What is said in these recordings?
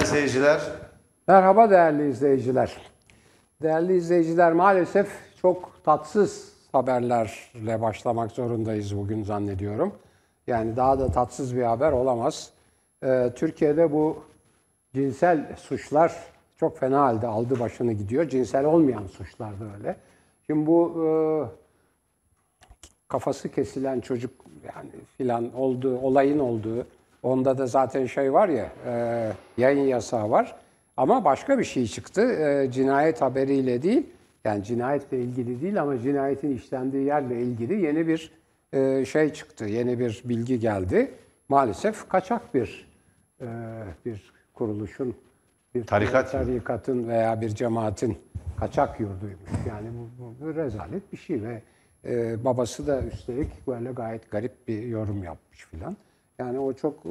değerli seyirciler. Merhaba değerli izleyiciler. Değerli izleyiciler maalesef çok tatsız haberlerle başlamak zorundayız bugün zannediyorum. Yani daha da tatsız bir haber olamaz. Ee, Türkiye'de bu cinsel suçlar çok fena halde aldı başını gidiyor. Cinsel olmayan suçlar da öyle. Şimdi bu e, kafası kesilen çocuk yani filan olduğu, olayın olduğu, onda da zaten şey var ya, e, yayın yasağı var. Ama başka bir şey çıktı. E, cinayet haberiyle değil, yani cinayetle ilgili değil ama cinayetin işlendiği yerle ilgili yeni bir e, şey çıktı. Yeni bir bilgi geldi. Maalesef kaçak bir e, bir kuruluşun, bir Tarikat tarikatın veya bir cemaatin kaçak yurduymuş. Yani bu, bu, bu rezalet bir şey ve e, babası da üstelik böyle gayet garip bir yorum yapmış filan. Yani o çok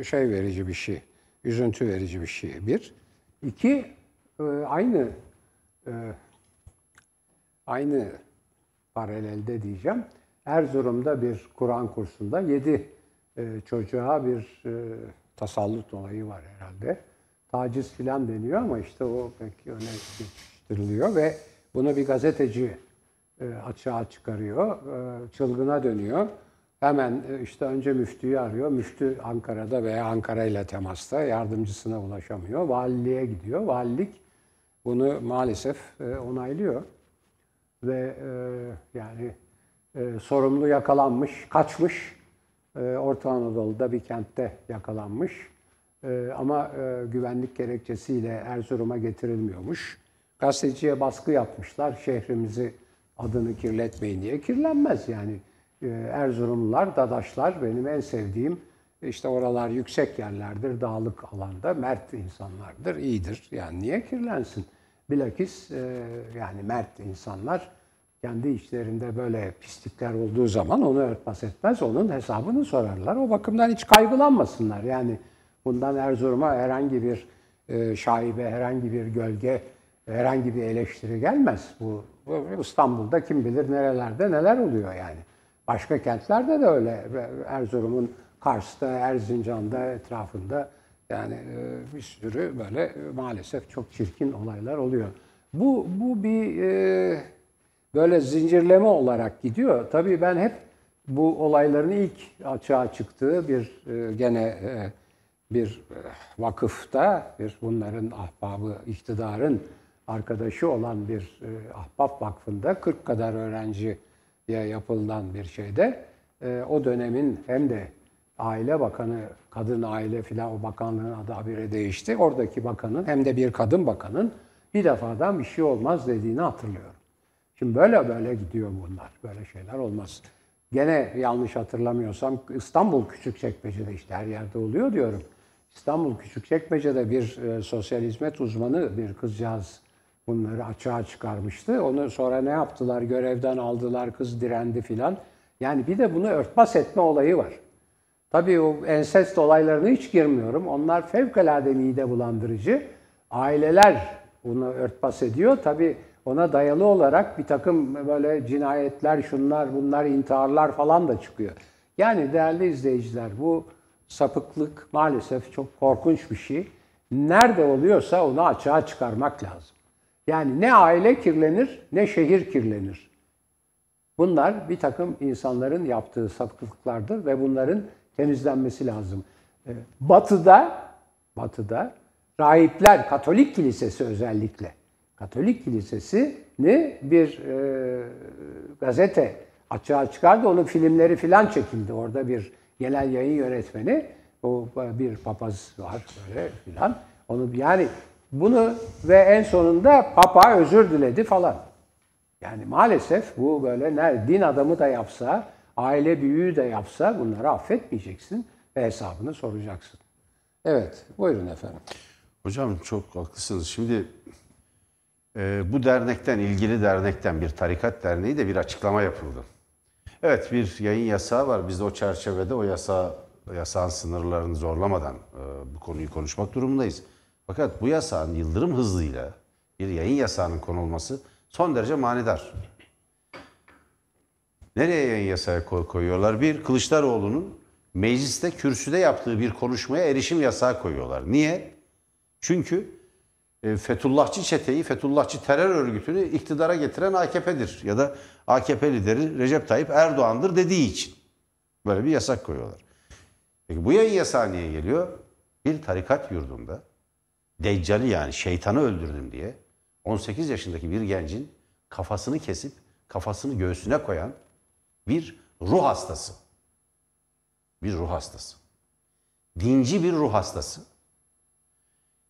e, şey verici bir şey, üzüntü verici bir şey. Bir. İki, e, aynı e, aynı paralelde diyeceğim. Erzurum'da bir Kur'an kursunda yedi çocuğa bir tasallut olayı var herhalde. Taciz filan deniyor ama işte o pek öne geçiştiriliyor ve bunu bir gazeteci açığa çıkarıyor. Çılgına dönüyor. Hemen e, işte önce müftüyü arıyor. Müftü Ankara'da veya Ankara ile temasta yardımcısına ulaşamıyor. Valiliğe gidiyor. Valilik bunu maalesef e, onaylıyor ve e, yani sorumlu yakalanmış, kaçmış. Orta Anadolu'da bir kentte yakalanmış. Ama güvenlik gerekçesiyle Erzurum'a getirilmiyormuş. Gazeteciye baskı yapmışlar. Şehrimizi adını kirletmeyin diye. Kirlenmez yani. E, Erzurumlular, Dadaşlar benim en sevdiğim işte oralar yüksek yerlerdir, dağlık alanda, mert insanlardır, iyidir. Yani niye kirlensin? Bilakis e, yani mert insanlar kendi içlerinde böyle pislikler olduğu zaman onu örtbas etmez, onun hesabını sorarlar. O bakımdan hiç kaygılanmasınlar. Yani bundan Erzurum'a herhangi bir e, şaibe, herhangi bir gölge, herhangi bir eleştiri gelmez. Bu İstanbul'da kim bilir nerelerde neler oluyor yani. Başka kentlerde de öyle. Erzurum'un Kars'ta, Erzincan'da, etrafında yani e, bir sürü böyle e, maalesef çok çirkin olaylar oluyor. Bu, bu bir e, böyle zincirleme olarak gidiyor. Tabii ben hep bu olayların ilk açığa çıktığı bir gene bir vakıfta, bir bunların ahbabı, iktidarın arkadaşı olan bir ahbap vakfında 40 kadar öğrenciye yapılan bir şeyde e, o dönemin hem de Aile Bakanı, Kadın Aile filan o bakanlığın adı habire değişti. Oradaki bakanın hem de bir kadın bakanın bir defadan bir şey olmaz dediğini hatırlıyorum. Şimdi böyle böyle gidiyor bunlar. Böyle şeyler olmaz. Gene yanlış hatırlamıyorsam İstanbul Küçükçekmece'de işte her yerde oluyor diyorum. İstanbul Küçükçekmece'de bir e, sosyal hizmet uzmanı bir kızcağız bunları açığa çıkarmıştı. Onu sonra ne yaptılar? Görevden aldılar, kız direndi filan. Yani bir de bunu örtbas etme olayı var. Tabii o ensest olaylarına hiç girmiyorum. Onlar fevkalade mide bulandırıcı. Aileler bunu örtbas ediyor. Tabii ona dayalı olarak bir takım böyle cinayetler, şunlar, bunlar, intiharlar falan da çıkıyor. Yani değerli izleyiciler bu sapıklık maalesef çok korkunç bir şey. Nerede oluyorsa onu açığa çıkarmak lazım. Yani ne aile kirlenir ne şehir kirlenir. Bunlar bir takım insanların yaptığı sapıklıklardır ve bunların temizlenmesi lazım. Ee, batı'da, Batı'da rahipler, Katolik kilisesi özellikle, Katolik kilisesini bir e, gazete açığa çıkardı. Onun filmleri filan çekildi. Orada bir genel yayın yönetmeni, o bir papaz var böyle filan. Onu yani bunu ve en sonunda papa özür diledi falan. Yani maalesef bu böyle ne, din adamı da yapsa, aile büyüğü de yapsa bunları affetmeyeceksin ve hesabını soracaksın. Evet, buyurun efendim. Hocam çok haklısınız. Şimdi e, bu dernekten, ilgili dernekten bir tarikat derneği de bir açıklama yapıldı. Evet bir yayın yasağı var. Biz de o çerçevede o yasa yasağın sınırlarını zorlamadan e, bu konuyu konuşmak durumundayız. Fakat bu yasağın yıldırım hızıyla bir yayın yasağının konulması son derece manidar. Nereye yayın yasağı koyuyorlar? Bir, Kılıçdaroğlu'nun mecliste kürsüde yaptığı bir konuşmaya erişim yasağı koyuyorlar. Niye? Çünkü e, Fethullahçı çeteyi, Fethullahçı terör örgütünü iktidara getiren AKP'dir. Ya da AKP lideri Recep Tayyip Erdoğan'dır dediği için. Böyle bir yasak koyuyorlar. Peki bu yayın yasağı niye geliyor? Bir tarikat yurdunda Deccali yani şeytanı öldürdüm diye 18 yaşındaki bir gencin kafasını kesip kafasını göğsüne koyan bir ruh hastası. Bir ruh hastası. Dinci bir ruh hastası.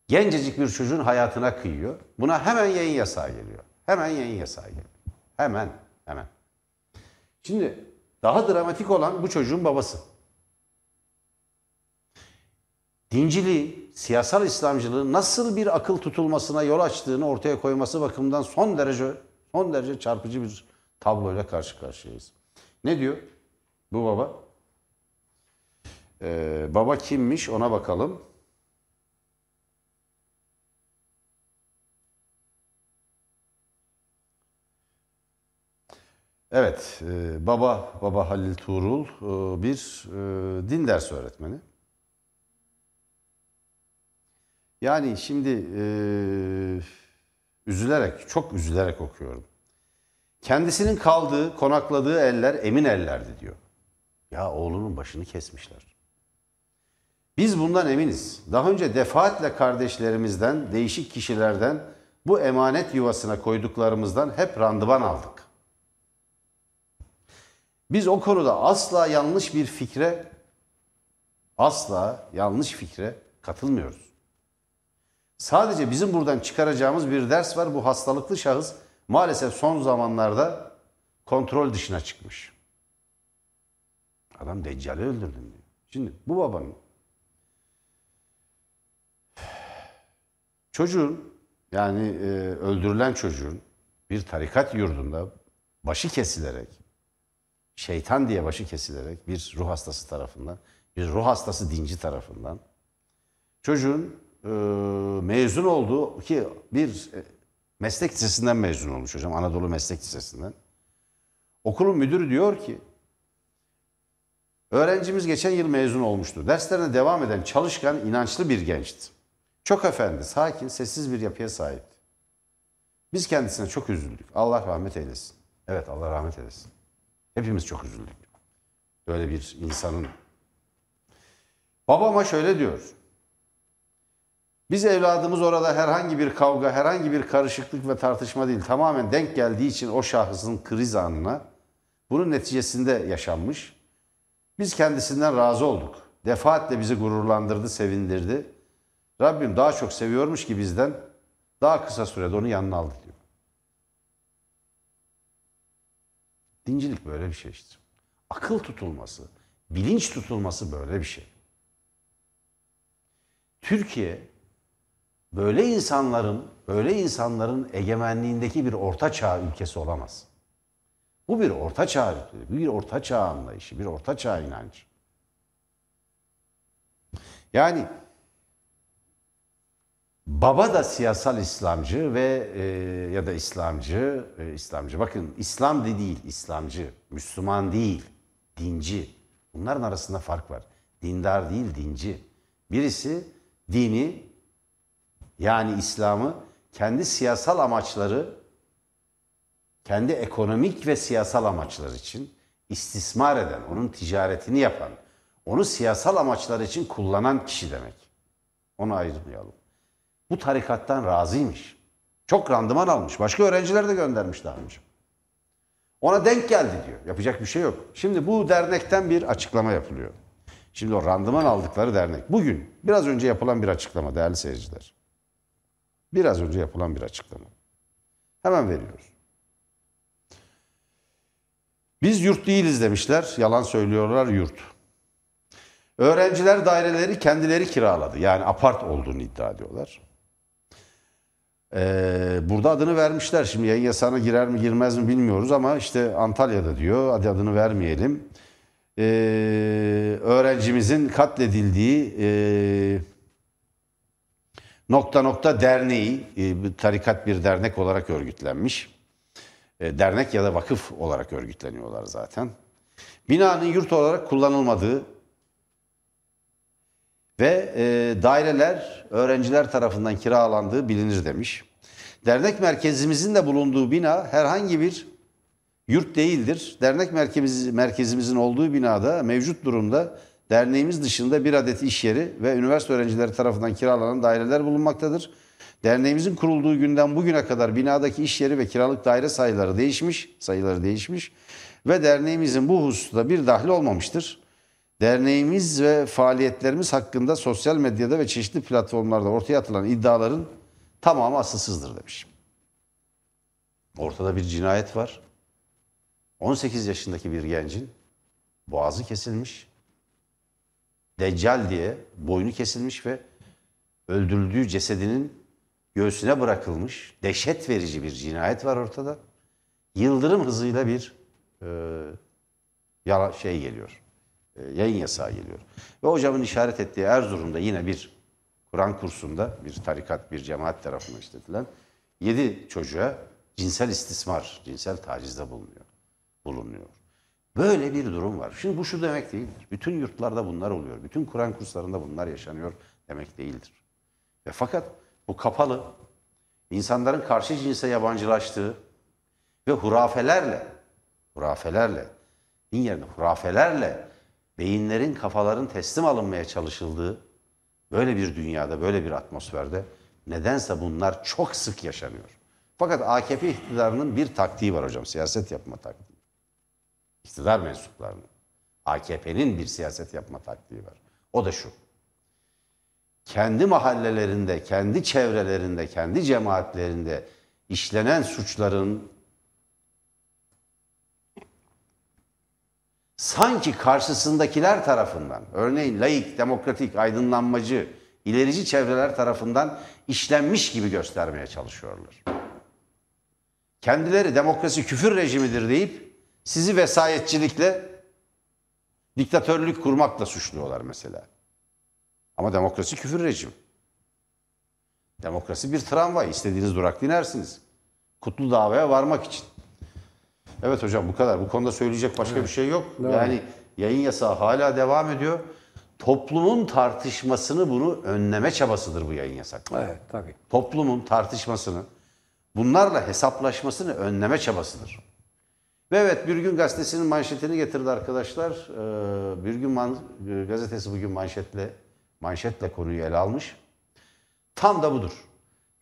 Gencecik bir çocuğun hayatına kıyıyor. Buna hemen yayın yasağı geliyor. Hemen yayın yasağı geliyor. Hemen, hemen. Şimdi daha dramatik olan bu çocuğun babası. Dinciliği, siyasal İslamcılığı nasıl bir akıl tutulmasına yol açtığını ortaya koyması bakımından son derece son derece çarpıcı bir tabloyla karşı karşıyayız. Ne diyor bu baba? Ee, baba kimmiş ona bakalım. Evet, e, baba baba Halil Tuğrul e, bir e, din dersi öğretmeni. Yani şimdi e, üzülerek, çok üzülerek okuyorum. Kendisinin kaldığı, konakladığı eller emin ellerdi diyor. Ya oğlunun başını kesmişler. Biz bundan eminiz. Daha önce defaatle kardeşlerimizden, değişik kişilerden bu emanet yuvasına koyduklarımızdan hep randıman aldık. Biz o konuda asla yanlış bir fikre, asla yanlış fikre katılmıyoruz. Sadece bizim buradan çıkaracağımız bir ders var. Bu hastalıklı şahıs maalesef son zamanlarda kontrol dışına çıkmış. Adam Deccal'i öldürdüm diyor. Şimdi bu babanın çocuğun yani e, öldürülen çocuğun bir tarikat yurdunda başı kesilerek şeytan diye başı kesilerek bir ruh hastası tarafından bir ruh hastası dinci tarafından çocuğun e, mezun olduğu ki bir e, meslek lisesinden mezun olmuş hocam. Anadolu Meslek Lisesi'nden. Okulun müdürü diyor ki öğrencimiz geçen yıl mezun olmuştu. Derslerine devam eden çalışkan, inançlı bir gençti. Çok efendi, sakin, sessiz bir yapıya sahipti. Biz kendisine çok üzüldük. Allah rahmet eylesin. Evet Allah rahmet eylesin. Hepimiz çok üzüldük. Böyle bir insanın. Babama şöyle diyor. Biz evladımız orada herhangi bir kavga, herhangi bir karışıklık ve tartışma değil. Tamamen denk geldiği için o şahısın kriz anına bunun neticesinde yaşanmış. Biz kendisinden razı olduk. Defaatle bizi gururlandırdı, sevindirdi. Rabbim daha çok seviyormuş ki bizden daha kısa sürede onu yanına aldı diyor. Dincilik böyle bir şey işte. Akıl tutulması, bilinç tutulması böyle bir şey. Türkiye böyle insanların, böyle insanların egemenliğindeki bir orta çağ ülkesi olamaz. Bu bir orta çağ bir orta çağ anlayışı, bir orta çağ inancı. Yani baba da siyasal İslamcı ve e, ya da İslamcı, e, İslamcı. Bakın İslam de değil, İslamcı, Müslüman değil, dinci. Bunların arasında fark var. Dindar değil, dinci. Birisi dini yani İslam'ı kendi siyasal amaçları, kendi ekonomik ve siyasal amaçlar için istismar eden, onun ticaretini yapan, onu siyasal amaçlar için kullanan kişi demek. Onu ayırmayalım. Bu tarikattan razıymış. Çok randıman almış. Başka öğrenciler de göndermiş daha önce. Ona denk geldi diyor. Yapacak bir şey yok. Şimdi bu dernekten bir açıklama yapılıyor. Şimdi o randıman aldıkları dernek. Bugün biraz önce yapılan bir açıklama değerli seyirciler. Biraz önce yapılan bir açıklama. Hemen veriyoruz. Biz yurt değiliz demişler. Yalan söylüyorlar yurt. Öğrenciler daireleri kendileri kiraladı. Yani apart olduğunu iddia ediyorlar. Ee, burada adını vermişler. Şimdi yayın yasağına girer mi girmez mi bilmiyoruz ama işte Antalya'da diyor. Hadi adını vermeyelim. Ee, öğrencimizin katledildiği e, nokta nokta derneği, e, tarikat bir dernek olarak örgütlenmiş. E, dernek ya da vakıf olarak örgütleniyorlar zaten. Binanın yurt olarak kullanılmadığı Ve e, daireler öğrenciler tarafından kiralandığı bilinir demiş. Dernek merkezimizin de bulunduğu bina herhangi bir yurt değildir. Dernek merkezimiz, merkezimizin olduğu binada mevcut durumda derneğimiz dışında bir adet iş yeri ve üniversite öğrencileri tarafından kiralanan daireler bulunmaktadır. Derneğimizin kurulduğu günden bugüne kadar binadaki iş yeri ve kiralık daire sayıları değişmiş, sayıları değişmiş ve derneğimizin bu hususta bir dahli olmamıştır. Derneğimiz ve faaliyetlerimiz hakkında sosyal medyada ve çeşitli platformlarda ortaya atılan iddiaların tamamı asılsızdır demiş. Ortada bir cinayet var. 18 yaşındaki bir gencin boğazı kesilmiş. Deccal diye boynu kesilmiş ve öldürüldüğü cesedinin göğsüne bırakılmış. Dehşet verici bir cinayet var ortada. Yıldırım hızıyla bir e, yala, şey geliyor. E, yayın yasağı geliyor. Ve hocamın işaret ettiği Erzurum'da yine bir Kur'an kursunda bir tarikat, bir cemaat tarafından işletilen 7 çocuğa cinsel istismar, cinsel tacizde bulunuyor. bulunuyor. Böyle bir durum var. Şimdi bu şu demek değildir. Bütün yurtlarda bunlar oluyor. Bütün Kur'an kurslarında bunlar yaşanıyor demek değildir. Ve fakat bu kapalı, insanların karşı cinse yabancılaştığı ve hurafelerle, hurafelerle, din yerine hurafelerle beyinlerin, kafaların teslim alınmaya çalışıldığı böyle bir dünyada, böyle bir atmosferde nedense bunlar çok sık yaşanıyor. Fakat AKP iktidarının bir taktiği var hocam, siyaset yapma taktiği. İktidar mensuplarının. AKP'nin bir siyaset yapma taktiği var. O da şu. Kendi mahallelerinde, kendi çevrelerinde, kendi cemaatlerinde işlenen suçların sanki karşısındakiler tarafından, örneğin laik, demokratik, aydınlanmacı, ilerici çevreler tarafından işlenmiş gibi göstermeye çalışıyorlar. Kendileri demokrasi küfür rejimidir deyip sizi vesayetçilikle, diktatörlük kurmakla suçluyorlar mesela. Ama demokrasi küfür rejimi. Demokrasi bir tramvay. İstediğiniz durakta inersiniz. Kutlu davaya varmak için. Evet hocam bu kadar. Bu konuda söyleyecek başka bir şey yok. Yani yayın yasağı hala devam ediyor. Toplumun tartışmasını bunu önleme çabasıdır bu yayın yasakları. Evet tabii. Toplumun tartışmasını, bunlarla hesaplaşmasını önleme çabasıdır. Ve evet Bir Gün Gazetesi'nin manşetini getirdi arkadaşlar. Ee, Bir Gün man- e, Gazetesi bugün manşetle manşetle konuyu ele almış. Tam da budur.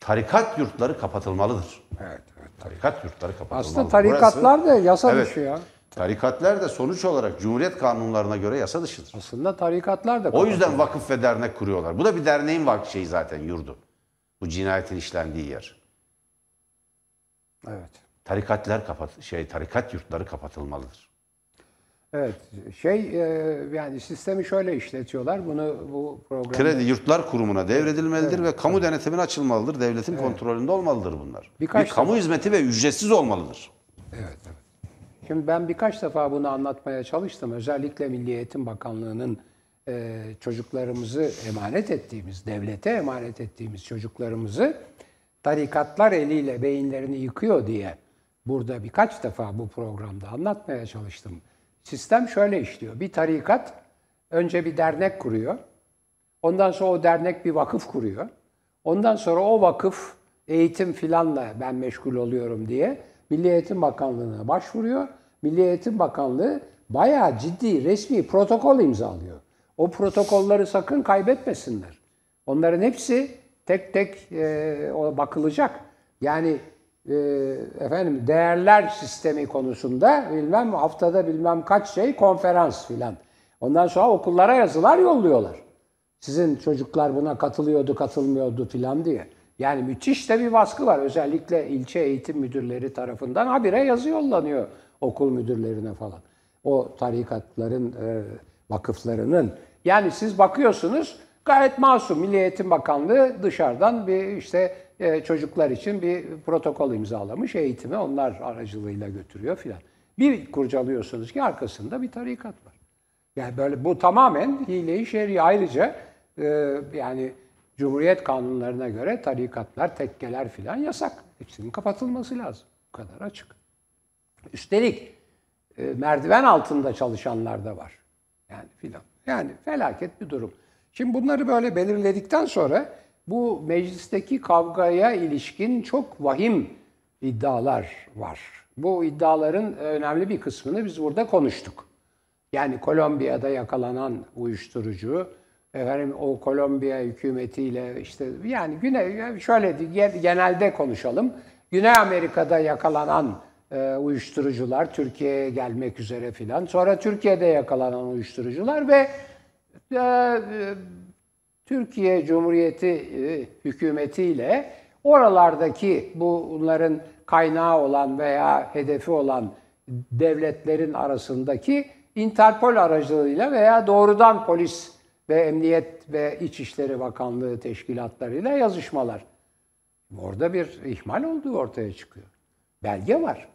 Tarikat yurtları kapatılmalıdır. Evet, evet. Tarikat yurtları kapatılmalıdır. Aslında tarikatlar da yasa Evet. dışı ya. Tarikatlar da sonuç olarak Cumhuriyet kanunlarına göre yasa dışıdır. Aslında tarikatlar da O yüzden vakıf ve dernek kuruyorlar. Bu da bir derneğin vak şeyi zaten yurdu. Bu cinayetin işlendiği yer. Evet. Tarikatlar kapat şey tarikat yurtları kapatılmalıdır. Evet. Şey e, yani sistemi şöyle işletiyorlar. Bunu bu programda Kredi Yurtlar Kurumu'na devredilmelidir ve kamu denetimine açılmalıdır. Devletin kontrolünde olmalıdır bunlar. Birkaç bir kamu hizmeti ve ücretsiz olmalıdır. Evet, evet. Şimdi ben birkaç defa bunu anlatmaya çalıştım. Özellikle Milli Eğitim Bakanlığı'nın e, çocuklarımızı emanet ettiğimiz, devlete emanet ettiğimiz çocuklarımızı tarikatlar eliyle beyinlerini yıkıyor diye burada birkaç defa bu programda anlatmaya çalıştım. Sistem şöyle işliyor. Bir tarikat önce bir dernek kuruyor. Ondan sonra o dernek bir vakıf kuruyor. Ondan sonra o vakıf eğitim filanla ben meşgul oluyorum diye Milli Eğitim Bakanlığı'na başvuruyor. Milli Eğitim Bakanlığı bayağı ciddi resmi protokol imzalıyor. O protokolları sakın kaybetmesinler. Onların hepsi tek tek e, bakılacak. Yani e, efendim değerler sistemi konusunda bilmem haftada bilmem kaç şey konferans filan. Ondan sonra okullara yazılar yolluyorlar. Sizin çocuklar buna katılıyordu, katılmıyordu filan diye. Yani müthiş de bir baskı var. Özellikle ilçe eğitim müdürleri tarafından habire yazı yollanıyor okul müdürlerine falan. O tarikatların, e, vakıflarının. Yani siz bakıyorsunuz gayet masum. Milli Eğitim Bakanlığı dışarıdan bir işte e, çocuklar için bir protokol imzalamış. Eğitimi onlar aracılığıyla götürüyor filan. Bir kurcalıyorsunuz ki arkasında bir tarikat var. Yani böyle bu tamamen hile-i şer'i. Ayrıca e, yani Cumhuriyet kanunlarına göre tarikatlar, tekkeler filan yasak. Hepsinin kapatılması lazım. Bu kadar açık. Üstelik e, merdiven altında çalışanlar da var. Yani filan. Yani felaket bir durum. Şimdi bunları böyle belirledikten sonra bu meclisteki kavgaya ilişkin çok vahim iddialar var. Bu iddiaların önemli bir kısmını biz burada konuştuk. Yani Kolombiya'da yakalanan uyuşturucu, efendim o Kolombiya hükümetiyle işte yani Güney şöyle genelde konuşalım. Güney Amerika'da yakalanan e, uyuşturucular Türkiye'ye gelmek üzere filan. Sonra Türkiye'de yakalanan uyuşturucular ve e, e, Türkiye Cumhuriyeti e, hükümetiyle oralardaki bunların kaynağı olan veya hedefi olan devletlerin arasındaki Interpol aracılığıyla veya doğrudan polis ve emniyet ve İçişleri Bakanlığı teşkilatlarıyla yazışmalar. Orada bir ihmal olduğu ortaya çıkıyor. Belge var.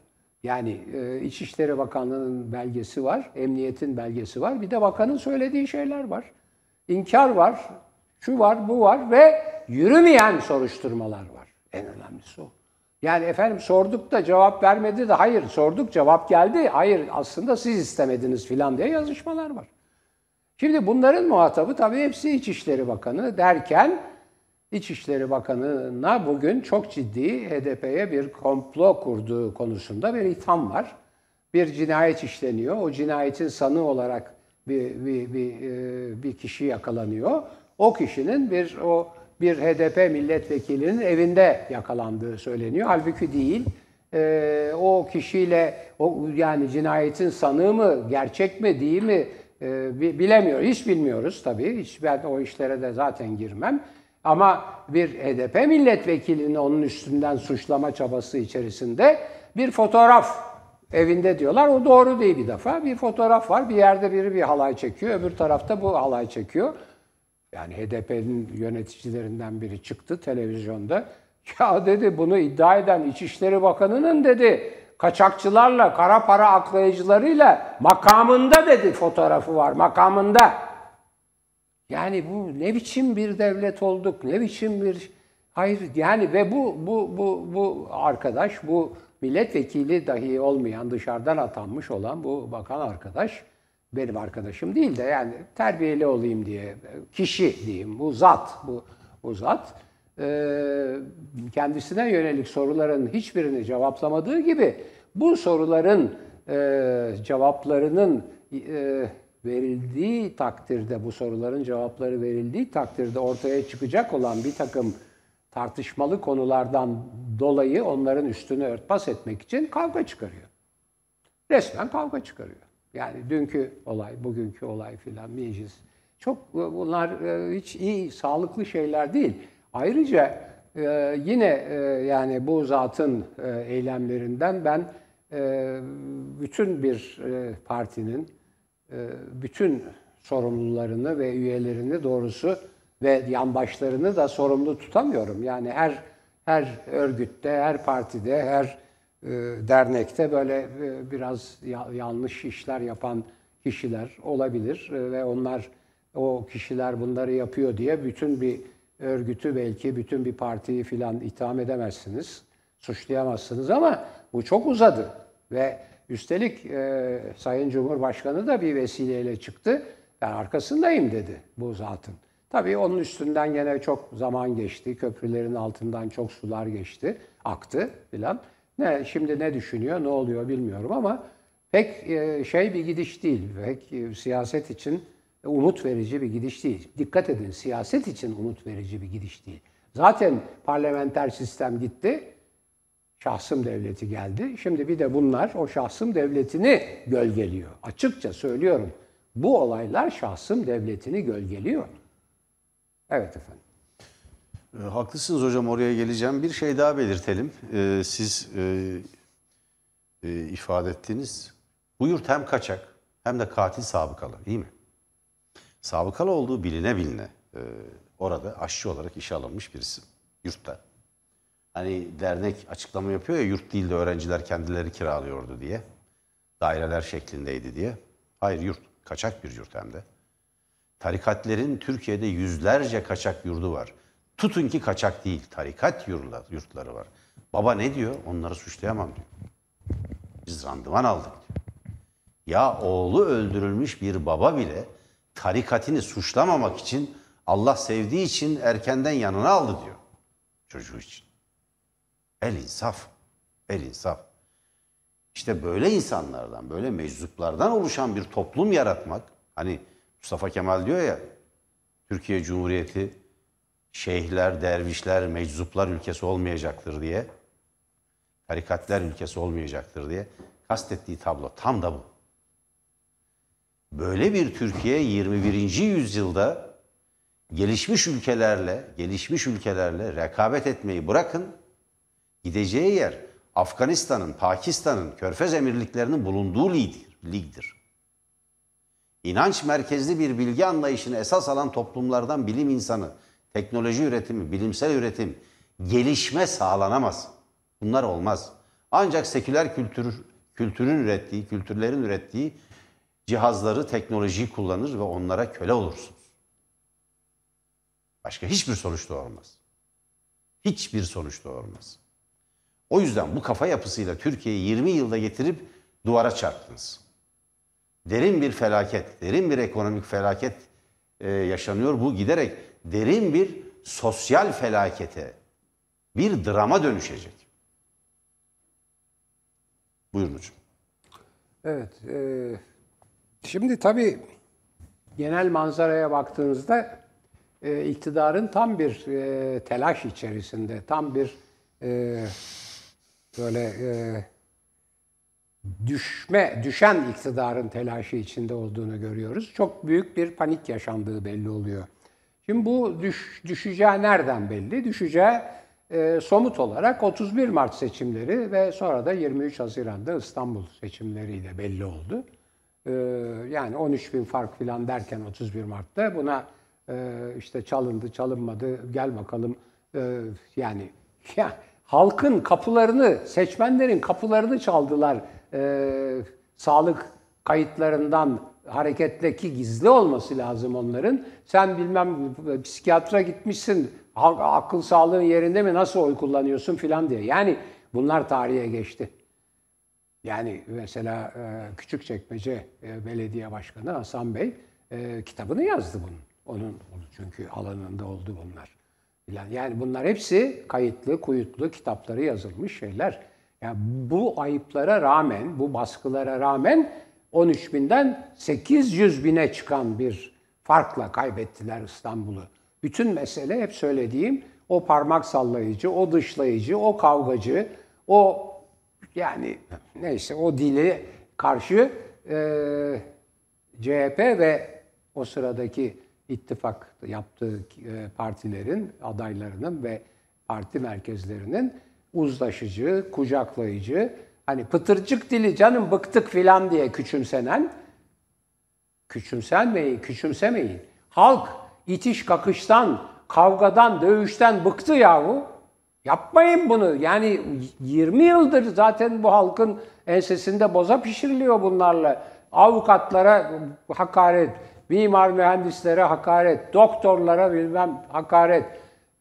Yani e, İçişleri Bakanlığı'nın belgesi var, emniyetin belgesi var. Bir de bakanın söylediği şeyler var. İnkar var, şu var, bu var ve yürümeyen soruşturmalar var. En önemlisi o. Yani efendim sorduk da cevap vermedi de hayır sorduk cevap geldi. Hayır aslında siz istemediniz filan diye yazışmalar var. Şimdi bunların muhatabı tabii hepsi İçişleri Bakanı derken İçişleri Bakanı'na bugün çok ciddi HDP'ye bir komplo kurduğu konusunda bir itham var. Bir cinayet işleniyor. O cinayetin sanığı olarak bir, bir, bir, e, bir kişi yakalanıyor. O kişinin bir o bir HDP milletvekilinin evinde yakalandığı söyleniyor. Halbuki değil. E, o kişiyle o yani cinayetin sanığı mı, gerçek mi, değil mi e, bilemiyor. Hiç bilmiyoruz tabii. Hiç ben o işlere de zaten girmem. Ama bir HDP milletvekilinin onun üstünden suçlama çabası içerisinde bir fotoğraf evinde diyorlar. O doğru değil bir defa. Bir fotoğraf var. Bir yerde biri bir halay çekiyor. Öbür tarafta bu halay çekiyor. Yani HDP'nin yöneticilerinden biri çıktı televizyonda. Ya dedi bunu iddia eden İçişleri Bakanı'nın dedi kaçakçılarla, kara para aklayıcılarıyla makamında dedi fotoğrafı var, makamında. Yani bu ne biçim bir devlet olduk, ne biçim bir hayır yani ve bu bu bu bu arkadaş, bu milletvekili dahi olmayan, dışarıdan atanmış olan bu bakan arkadaş benim arkadaşım değil de yani terbiyeli olayım diye kişi diyeyim bu zat bu bu zat kendisine yönelik soruların hiçbirini cevaplamadığı gibi bu soruların cevaplarının verildiği takdirde bu soruların cevapları verildiği takdirde ortaya çıkacak olan bir takım tartışmalı konulardan dolayı onların üstünü örtbas etmek için kavga çıkarıyor. Resmen kavga çıkarıyor. Yani dünkü olay, bugünkü olay filan meclis. Çok bunlar e, hiç iyi, sağlıklı şeyler değil. Ayrıca e, yine e, yani bu zatın eylemlerinden ben bütün bir partinin bütün sorumlularını ve üyelerini doğrusu ve yanbaşlarını da sorumlu tutamıyorum. Yani her her örgütte, her partide, her e, dernekte böyle e, biraz yanlış işler yapan kişiler olabilir e, ve onlar o kişiler bunları yapıyor diye bütün bir örgütü belki bütün bir partiyi filan itham edemezsiniz, suçlayamazsınız ama bu çok uzadı ve üstelik e, Sayın Cumhurbaşkanı da bir vesileyle çıktı. Ben arkasındayım dedi bu zatın. Tabii onun üstünden gene çok zaman geçti. Köprülerin altından çok sular geçti, aktı filan. Ne şimdi ne düşünüyor, ne oluyor bilmiyorum ama pek e, şey bir gidiş değil. Pek e, siyaset için umut verici bir gidiş değil. Dikkat edin, siyaset için umut verici bir gidiş değil. Zaten parlamenter sistem gitti, şahsım devleti geldi. Şimdi bir de bunlar o şahsım devletini gölgeliyor. Açıkça söylüyorum. Bu olaylar şahsım devletini gölgeliyor. Evet efendim. E, haklısınız hocam oraya geleceğim. Bir şey daha belirtelim. E, siz e, e, ifade ettiniz. Bu yurt hem kaçak hem de katil sabıkalı değil mi? Sabıkalı olduğu biline biline e, orada aşçı olarak işe alınmış birisi yurtta. Hani dernek açıklama yapıyor ya yurt değil de öğrenciler kendileri kiralıyordu diye. Daireler şeklindeydi diye. Hayır yurt. Kaçak bir yurt hem de. Tarikatlerin Türkiye'de yüzlerce kaçak yurdu var. Tutun ki kaçak değil, tarikat yurtları var. Baba ne diyor? Onları suçlayamam diyor. Biz randıman aldık diyor. Ya oğlu öldürülmüş bir baba bile tarikatini suçlamamak için Allah sevdiği için erkenden yanına aldı diyor çocuğu için. El insaf. El insaf. İşte böyle insanlardan, böyle meczuplardan oluşan bir toplum yaratmak. Hani Mustafa Kemal diyor ya, Türkiye Cumhuriyeti şeyhler, dervişler, meczuplar ülkesi olmayacaktır diye. Tarikatlar ülkesi olmayacaktır diye. Kastettiği tablo tam da bu. Böyle bir Türkiye 21. yüzyılda gelişmiş ülkelerle, gelişmiş ülkelerle rekabet etmeyi bırakın. Gideceği yer Afganistan'ın, Pakistan'ın, Körfez emirliklerinin bulunduğu ligdir. ligdir. İnanç merkezli bir bilgi anlayışını esas alan toplumlardan bilim insanı, teknoloji üretimi, bilimsel üretim, gelişme sağlanamaz. Bunlar olmaz. Ancak seküler kültür, kültürün ürettiği, kültürlerin ürettiği cihazları, teknolojiyi kullanır ve onlara köle olursunuz. Başka hiçbir sonuç doğurmaz. Hiçbir sonuç doğurmaz. O yüzden bu kafa yapısıyla Türkiye'yi 20 yılda getirip duvara çarptınız. Derin bir felaket, derin bir ekonomik felaket e, yaşanıyor. Bu giderek derin bir sosyal felakete, bir drama dönüşecek. Buyurun hocam. Evet. E, şimdi tabii genel manzaraya baktığınızda e, iktidarın tam bir e, telaş içerisinde, tam bir e, böyle e, düşme, düşen iktidarın telaşı içinde olduğunu görüyoruz. Çok büyük bir panik yaşandığı belli oluyor. Şimdi bu düş, düşeceği nereden belli? Düşeceği e, somut olarak 31 Mart seçimleri ve sonra da 23 Haziran'da İstanbul seçimleriyle belli oldu. E, yani 13 bin fark falan derken 31 Mart'ta buna e, işte çalındı, çalınmadı, gel bakalım e, yani ya, halkın kapılarını, seçmenlerin kapılarını çaldılar. E, sağlık kayıtlarından hareketle ki gizli olması lazım onların. Sen bilmem psikiyatra gitmişsin, akıl sağlığın yerinde mi, nasıl oy kullanıyorsun filan diye. Yani bunlar tarihe geçti. Yani mesela e, Küçükçekmece e, Belediye Başkanı Hasan Bey e, kitabını yazdı bunun. Onun çünkü alanında oldu bunlar. Yani bunlar hepsi kayıtlı, kuyutlu, kitapları yazılmış şeyler. Yani bu ayıplara rağmen, bu baskılara rağmen 13 binden 800 bine çıkan bir farkla kaybettiler İstanbul'u. Bütün mesele hep söylediğim o parmak sallayıcı, o dışlayıcı, o kavgacı, o yani neyse o dili karşı e, CHP ve o sıradaki ittifak yaptığı e, partilerin, adaylarının ve parti merkezlerinin uzlaşıcı, kucaklayıcı, hani pıtırcık dili canım bıktık filan diye küçümsenen, küçümsenmeyin, küçümsemeyin. Halk itiş kakıştan, kavgadan, dövüşten bıktı yahu. Yapmayın bunu. Yani 20 yıldır zaten bu halkın ensesinde boza pişiriliyor bunlarla. Avukatlara hakaret, mimar mühendislere hakaret, doktorlara bilmem hakaret,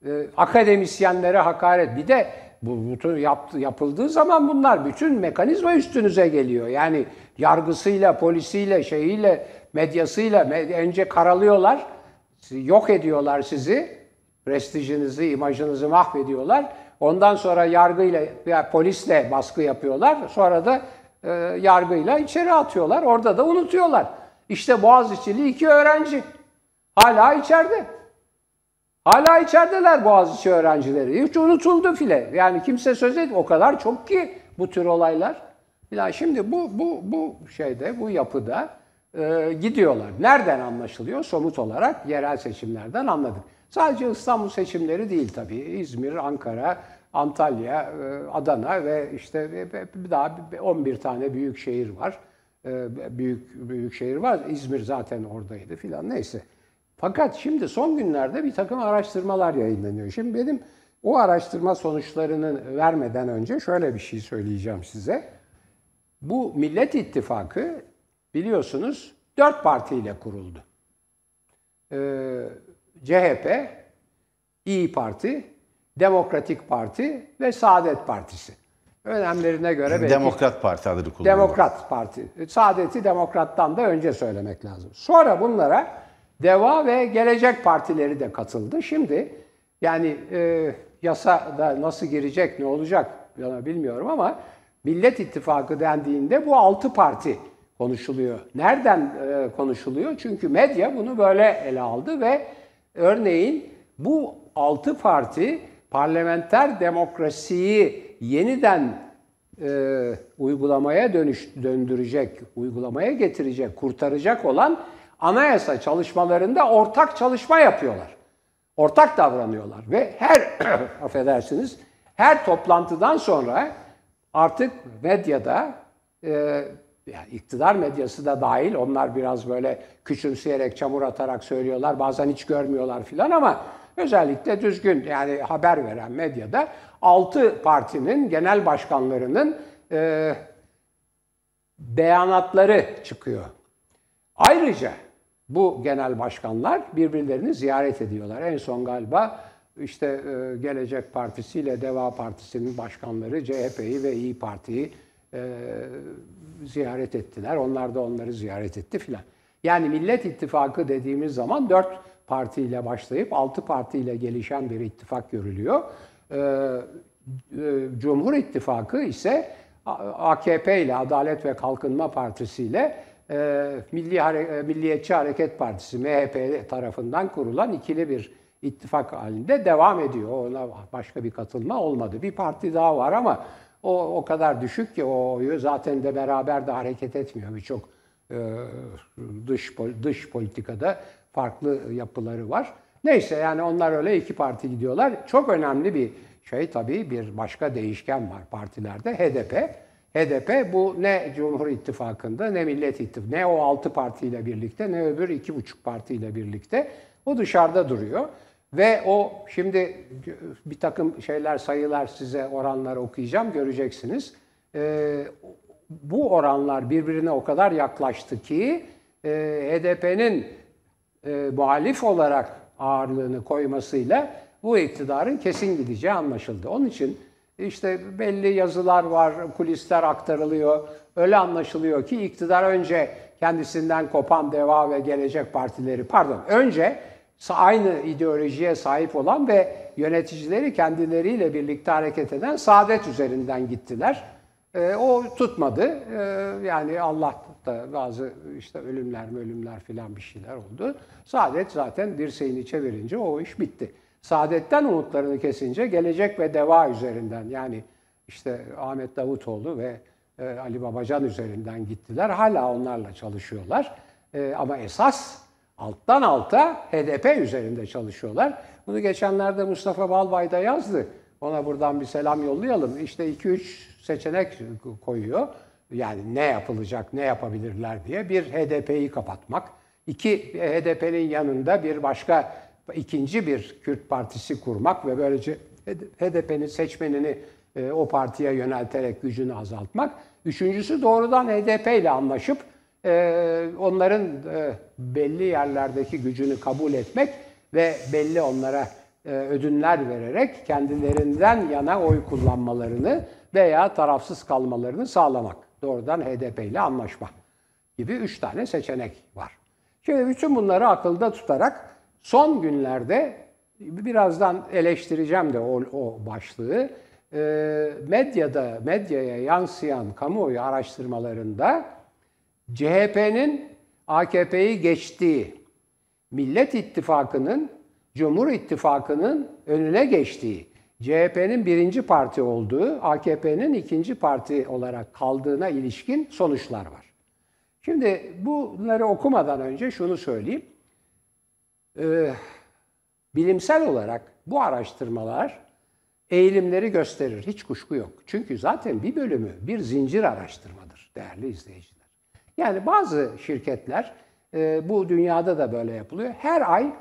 e, akademisyenlere hakaret. Bir de bu yaptı, yapıldığı zaman bunlar bütün mekanizma üstünüze geliyor. Yani yargısıyla, polisiyle, şeyiyle, medyasıyla önce karalıyorlar, yok ediyorlar sizi, prestijinizi, imajınızı mahvediyorlar. Ondan sonra yargıyla, yani polisle baskı yapıyorlar. Sonra da e, yargıyla içeri atıyorlar. Orada da unutuyorlar. İşte Boğaziçi'li iki öğrenci. Hala içeride. Hala içerideler Boğaziçi öğrencileri. Hiç unutuldu file. Yani kimse söz etmiyor. O kadar çok ki bu tür olaylar. Ya şimdi bu bu bu şeyde, bu yapıda e, gidiyorlar. Nereden anlaşılıyor? Somut olarak yerel seçimlerden anladık. Sadece İstanbul seçimleri değil tabii. İzmir, Ankara, Antalya, e, Adana ve işte daha 11 tane büyük şehir var. E, büyük büyük şehir var. İzmir zaten oradaydı filan neyse. Fakat şimdi son günlerde bir takım araştırmalar yayınlanıyor. Şimdi benim o araştırma sonuçlarını vermeden önce şöyle bir şey söyleyeceğim size. Bu Millet İttifakı biliyorsunuz dört partiyle kuruldu. Ee, CHP, İyi Parti, Demokratik Parti ve Saadet Partisi. Önemlerine göre belki... Demokrat Parti adını kullanıyor. Demokrat Parti. Saadet'i Demokrat'tan da önce söylemek lazım. Sonra bunlara Deva ve Gelecek Partileri de katıldı. Şimdi yani e, yasa da nasıl girecek, ne olacak bilmiyorum ama Millet İttifakı dendiğinde bu altı parti konuşuluyor. Nereden e, konuşuluyor? Çünkü medya bunu böyle ele aldı ve örneğin bu altı parti parlamenter demokrasiyi yeniden e, uygulamaya dönüş döndürecek, uygulamaya getirecek, kurtaracak olan anayasa çalışmalarında ortak çalışma yapıyorlar. Ortak davranıyorlar ve her affedersiniz her toplantıdan sonra artık medyada e, yani iktidar medyası da dahil onlar biraz böyle küçümseyerek çamur atarak söylüyorlar bazen hiç görmüyorlar filan ama özellikle düzgün yani haber veren medyada altı partinin genel başkanlarının e, beyanatları çıkıyor. Ayrıca bu genel başkanlar birbirlerini ziyaret ediyorlar. En son galiba işte e, Gelecek Partisi ile Deva Partisi'nin başkanları CHP'yi ve İyi Parti'yi e, ziyaret ettiler. Onlar da onları ziyaret etti filan. Yani Millet İttifakı dediğimiz zaman dört partiyle başlayıp altı partiyle gelişen bir ittifak görülüyor. E, Cumhur İttifakı ise AKP ile Adalet ve Kalkınma Partisi ile Milli Hare Milliyetçi Hareket Partisi MHP tarafından kurulan ikili bir ittifak halinde devam ediyor. Ona başka bir katılma olmadı. Bir parti daha var ama o o kadar düşük ki o oyu zaten de beraber de hareket etmiyor. Birçok e, dış dış politikada farklı yapıları var. Neyse yani onlar öyle iki parti gidiyorlar. Çok önemli bir şey tabii bir başka değişken var partilerde HDP. HDP bu ne Cumhur İttifakı'nda ne Millet İttifakı ne o altı partiyle birlikte ne öbür iki buçuk partiyle birlikte o dışarıda duruyor. Ve o şimdi bir takım şeyler sayılar size oranları okuyacağım göreceksiniz. Ee, bu oranlar birbirine o kadar yaklaştı ki e, HDP'nin e, muhalif olarak ağırlığını koymasıyla bu iktidarın kesin gideceği anlaşıldı. Onun için işte belli yazılar var, kulisler aktarılıyor. Öyle anlaşılıyor ki iktidar önce kendisinden kopan Deva ve Gelecek Partileri, pardon önce aynı ideolojiye sahip olan ve yöneticileri kendileriyle birlikte hareket eden Saadet üzerinden gittiler. E, o tutmadı. E, yani Allah da bazı işte ölümler ölümler filan bir şeyler oldu. Saadet zaten dirseğini çevirince o iş bitti. Saadetten umutlarını kesince gelecek ve deva üzerinden yani işte Ahmet Davutoğlu ve e, Ali Babacan üzerinden gittiler. Hala onlarla çalışıyorlar. E, ama esas alttan alta HDP üzerinde çalışıyorlar. Bunu geçenlerde Mustafa Balbay da yazdı. Ona buradan bir selam yollayalım. İşte 2-3 seçenek koyuyor. Yani ne yapılacak, ne yapabilirler diye. Bir HDP'yi kapatmak. İki HDP'nin yanında bir başka ikinci bir Kürt partisi kurmak ve böylece HDP'nin seçmenini e, o partiye yönelterek gücünü azaltmak. Üçüncüsü doğrudan HDP ile anlaşıp e, onların e, belli yerlerdeki gücünü kabul etmek ve belli onlara ödünler vererek kendilerinden yana oy kullanmalarını veya tarafsız kalmalarını sağlamak. Doğrudan HDP ile anlaşma gibi üç tane seçenek var. Şimdi bütün bunları akılda tutarak Son günlerde birazdan eleştireceğim de o, o başlığı. E, medyada, medyaya yansıyan kamuoyu araştırmalarında CHP'nin AKP'yi geçtiği, Millet İttifakı'nın Cumhur İttifakı'nın önüne geçtiği, CHP'nin birinci parti olduğu, AKP'nin ikinci parti olarak kaldığına ilişkin sonuçlar var. Şimdi bunları okumadan önce şunu söyleyeyim e, bilimsel olarak bu araştırmalar eğilimleri gösterir. Hiç kuşku yok. Çünkü zaten bir bölümü bir zincir araştırmadır değerli izleyiciler. Yani bazı şirketler e, bu dünyada da böyle yapılıyor. Her ay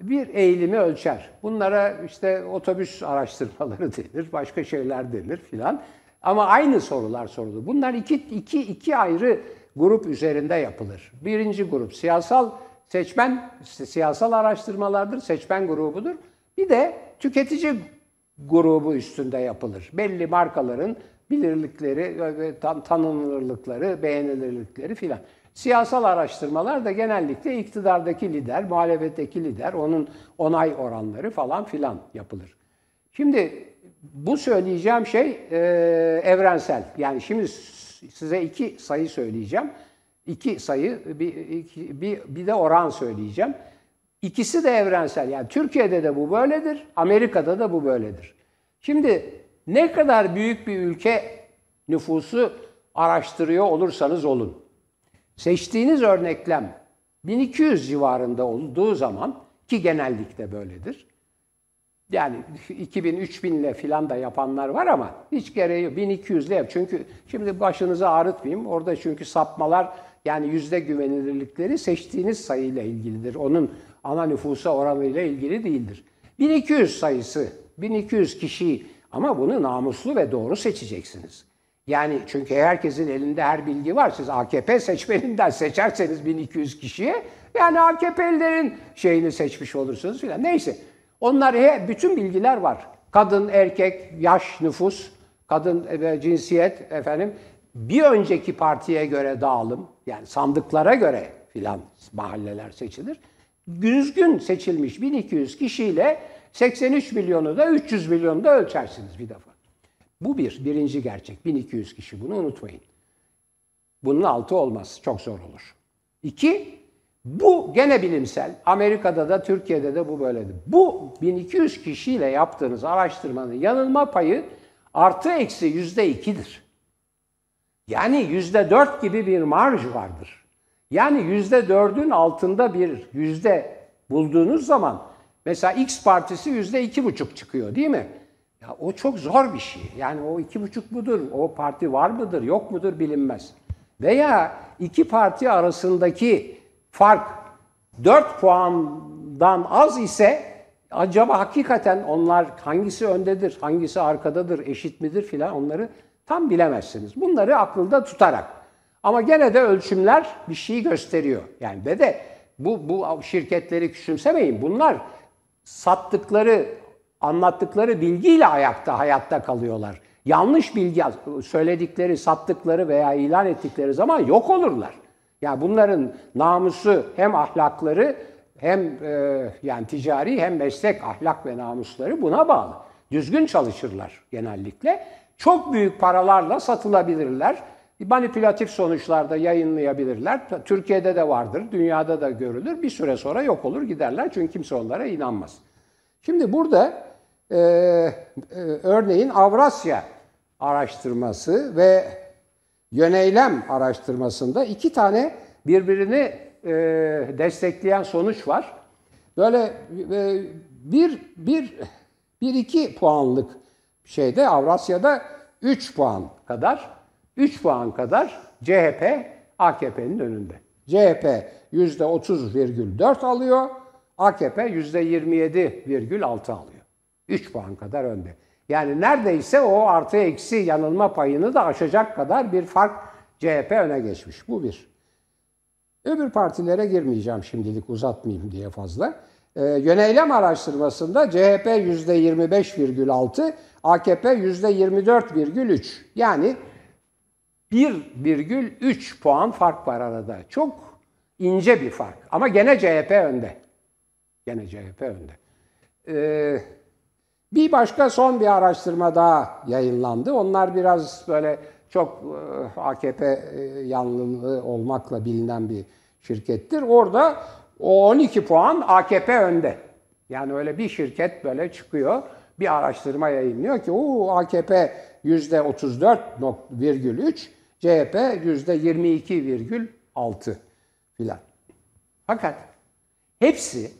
bir eğilimi ölçer. Bunlara işte otobüs araştırmaları denir, başka şeyler denir filan. Ama aynı sorular sorulur. Bunlar iki, iki, iki ayrı grup üzerinde yapılır. Birinci grup siyasal Seçmen siyasal araştırmalardır, seçmen grubudur. Bir de tüketici grubu üstünde yapılır. Belli markaların bilirlikleri, tan tanınırlıkları, beğenilirlikleri filan. Siyasal araştırmalar da genellikle iktidardaki lider, muhalefetteki lider, onun onay oranları falan filan yapılır. Şimdi bu söyleyeceğim şey e, evrensel. Yani şimdi size iki sayı söyleyeceğim. İki sayı, bir, iki, bir, bir de oran söyleyeceğim. İkisi de evrensel. Yani Türkiye'de de bu böyledir, Amerika'da da bu böyledir. Şimdi ne kadar büyük bir ülke nüfusu araştırıyor olursanız olun. Seçtiğiniz örneklem 1200 civarında olduğu zaman ki genellikle böyledir. Yani 2000 3000 ile filan da yapanlar var ama hiç gereği yok. 1200 ile yap. Çünkü şimdi başınızı ağrıtmayayım. Orada çünkü sapmalar yani yüzde güvenilirlikleri seçtiğiniz sayıyla ilgilidir. Onun ana nüfusa oranıyla ilgili değildir. 1200 sayısı, 1200 kişi ama bunu namuslu ve doğru seçeceksiniz. Yani çünkü herkesin elinde her bilgi var. Siz AKP seçmeninden seçerseniz 1200 kişiye yani AKP'lilerin şeyini seçmiş olursunuz filan. Neyse. Onlar he, bütün bilgiler var. Kadın, erkek, yaş, nüfus, kadın ve cinsiyet efendim bir önceki partiye göre dağılım yani sandıklara göre filan mahalleler seçilir. Düzgün seçilmiş 1200 kişiyle 83 milyonu da 300 milyonu da ölçersiniz bir defa. Bu bir, birinci gerçek. 1200 kişi bunu unutmayın. Bunun altı olmaz. Çok zor olur. İki, bu gene bilimsel. Amerika'da da Türkiye'de de bu böyledir. Bu 1200 kişiyle yaptığınız araştırmanın yanılma payı artı eksi yüzde ikidir. Yani yüzde dört gibi bir marj vardır. Yani yüzde dördün altında bir yüzde bulduğunuz zaman mesela X partisi yüzde iki buçuk çıkıyor değil mi? Ya o çok zor bir şey. Yani o iki buçuk mudur? O parti var mıdır? Yok mudur? Bilinmez. Veya iki parti arasındaki fark 4 puandan az ise acaba hakikaten onlar hangisi öndedir, hangisi arkadadır, eşit midir filan onları tam bilemezsiniz. Bunları aklında tutarak. Ama gene de ölçümler bir şey gösteriyor. Yani ve de bu, bu şirketleri küçümsemeyin. Bunlar sattıkları, anlattıkları bilgiyle ayakta, hayatta kalıyorlar. Yanlış bilgi söyledikleri, sattıkları veya ilan ettikleri zaman yok olurlar. Yani bunların namusu hem ahlakları hem e, yani ticari hem meslek ahlak ve namusları buna bağlı. Düzgün çalışırlar genellikle. Çok büyük paralarla satılabilirler. Manipülatif sonuçlarda yayınlayabilirler. Türkiye'de de vardır, dünyada da görülür. Bir süre sonra yok olur giderler çünkü kimse onlara inanmaz. Şimdi burada e, e, örneğin Avrasya araştırması ve yöneylem araştırmasında iki tane birbirini e, destekleyen sonuç var. Böyle e, bir, bir, bir iki puanlık şeyde Avrasya'da 3 puan kadar 3 puan kadar CHP AKP'nin önünde. CHP %30,4 alıyor, AKP %27,6 alıyor. 3 puan kadar önde. Yani neredeyse o artı eksi yanılma payını da aşacak kadar bir fark CHP öne geçmiş. Bu bir. Öbür partilere girmeyeceğim şimdilik uzatmayayım diye fazla. Ee, yöneylem araştırmasında CHP %25,6, AKP %24,3. Yani 1,3 puan fark var arada. Çok ince bir fark. Ama gene CHP önde. Gene CHP önde. Ee, bir başka son bir araştırma daha yayınlandı. Onlar biraz böyle çok e, AKP e, yanlığı olmakla bilinen bir şirkettir. Orada o 12 puan AKP önde. Yani öyle bir şirket böyle çıkıyor, bir araştırma yayınlıyor ki o AKP %34,3, CHP %22,6 filan. Fakat hepsi,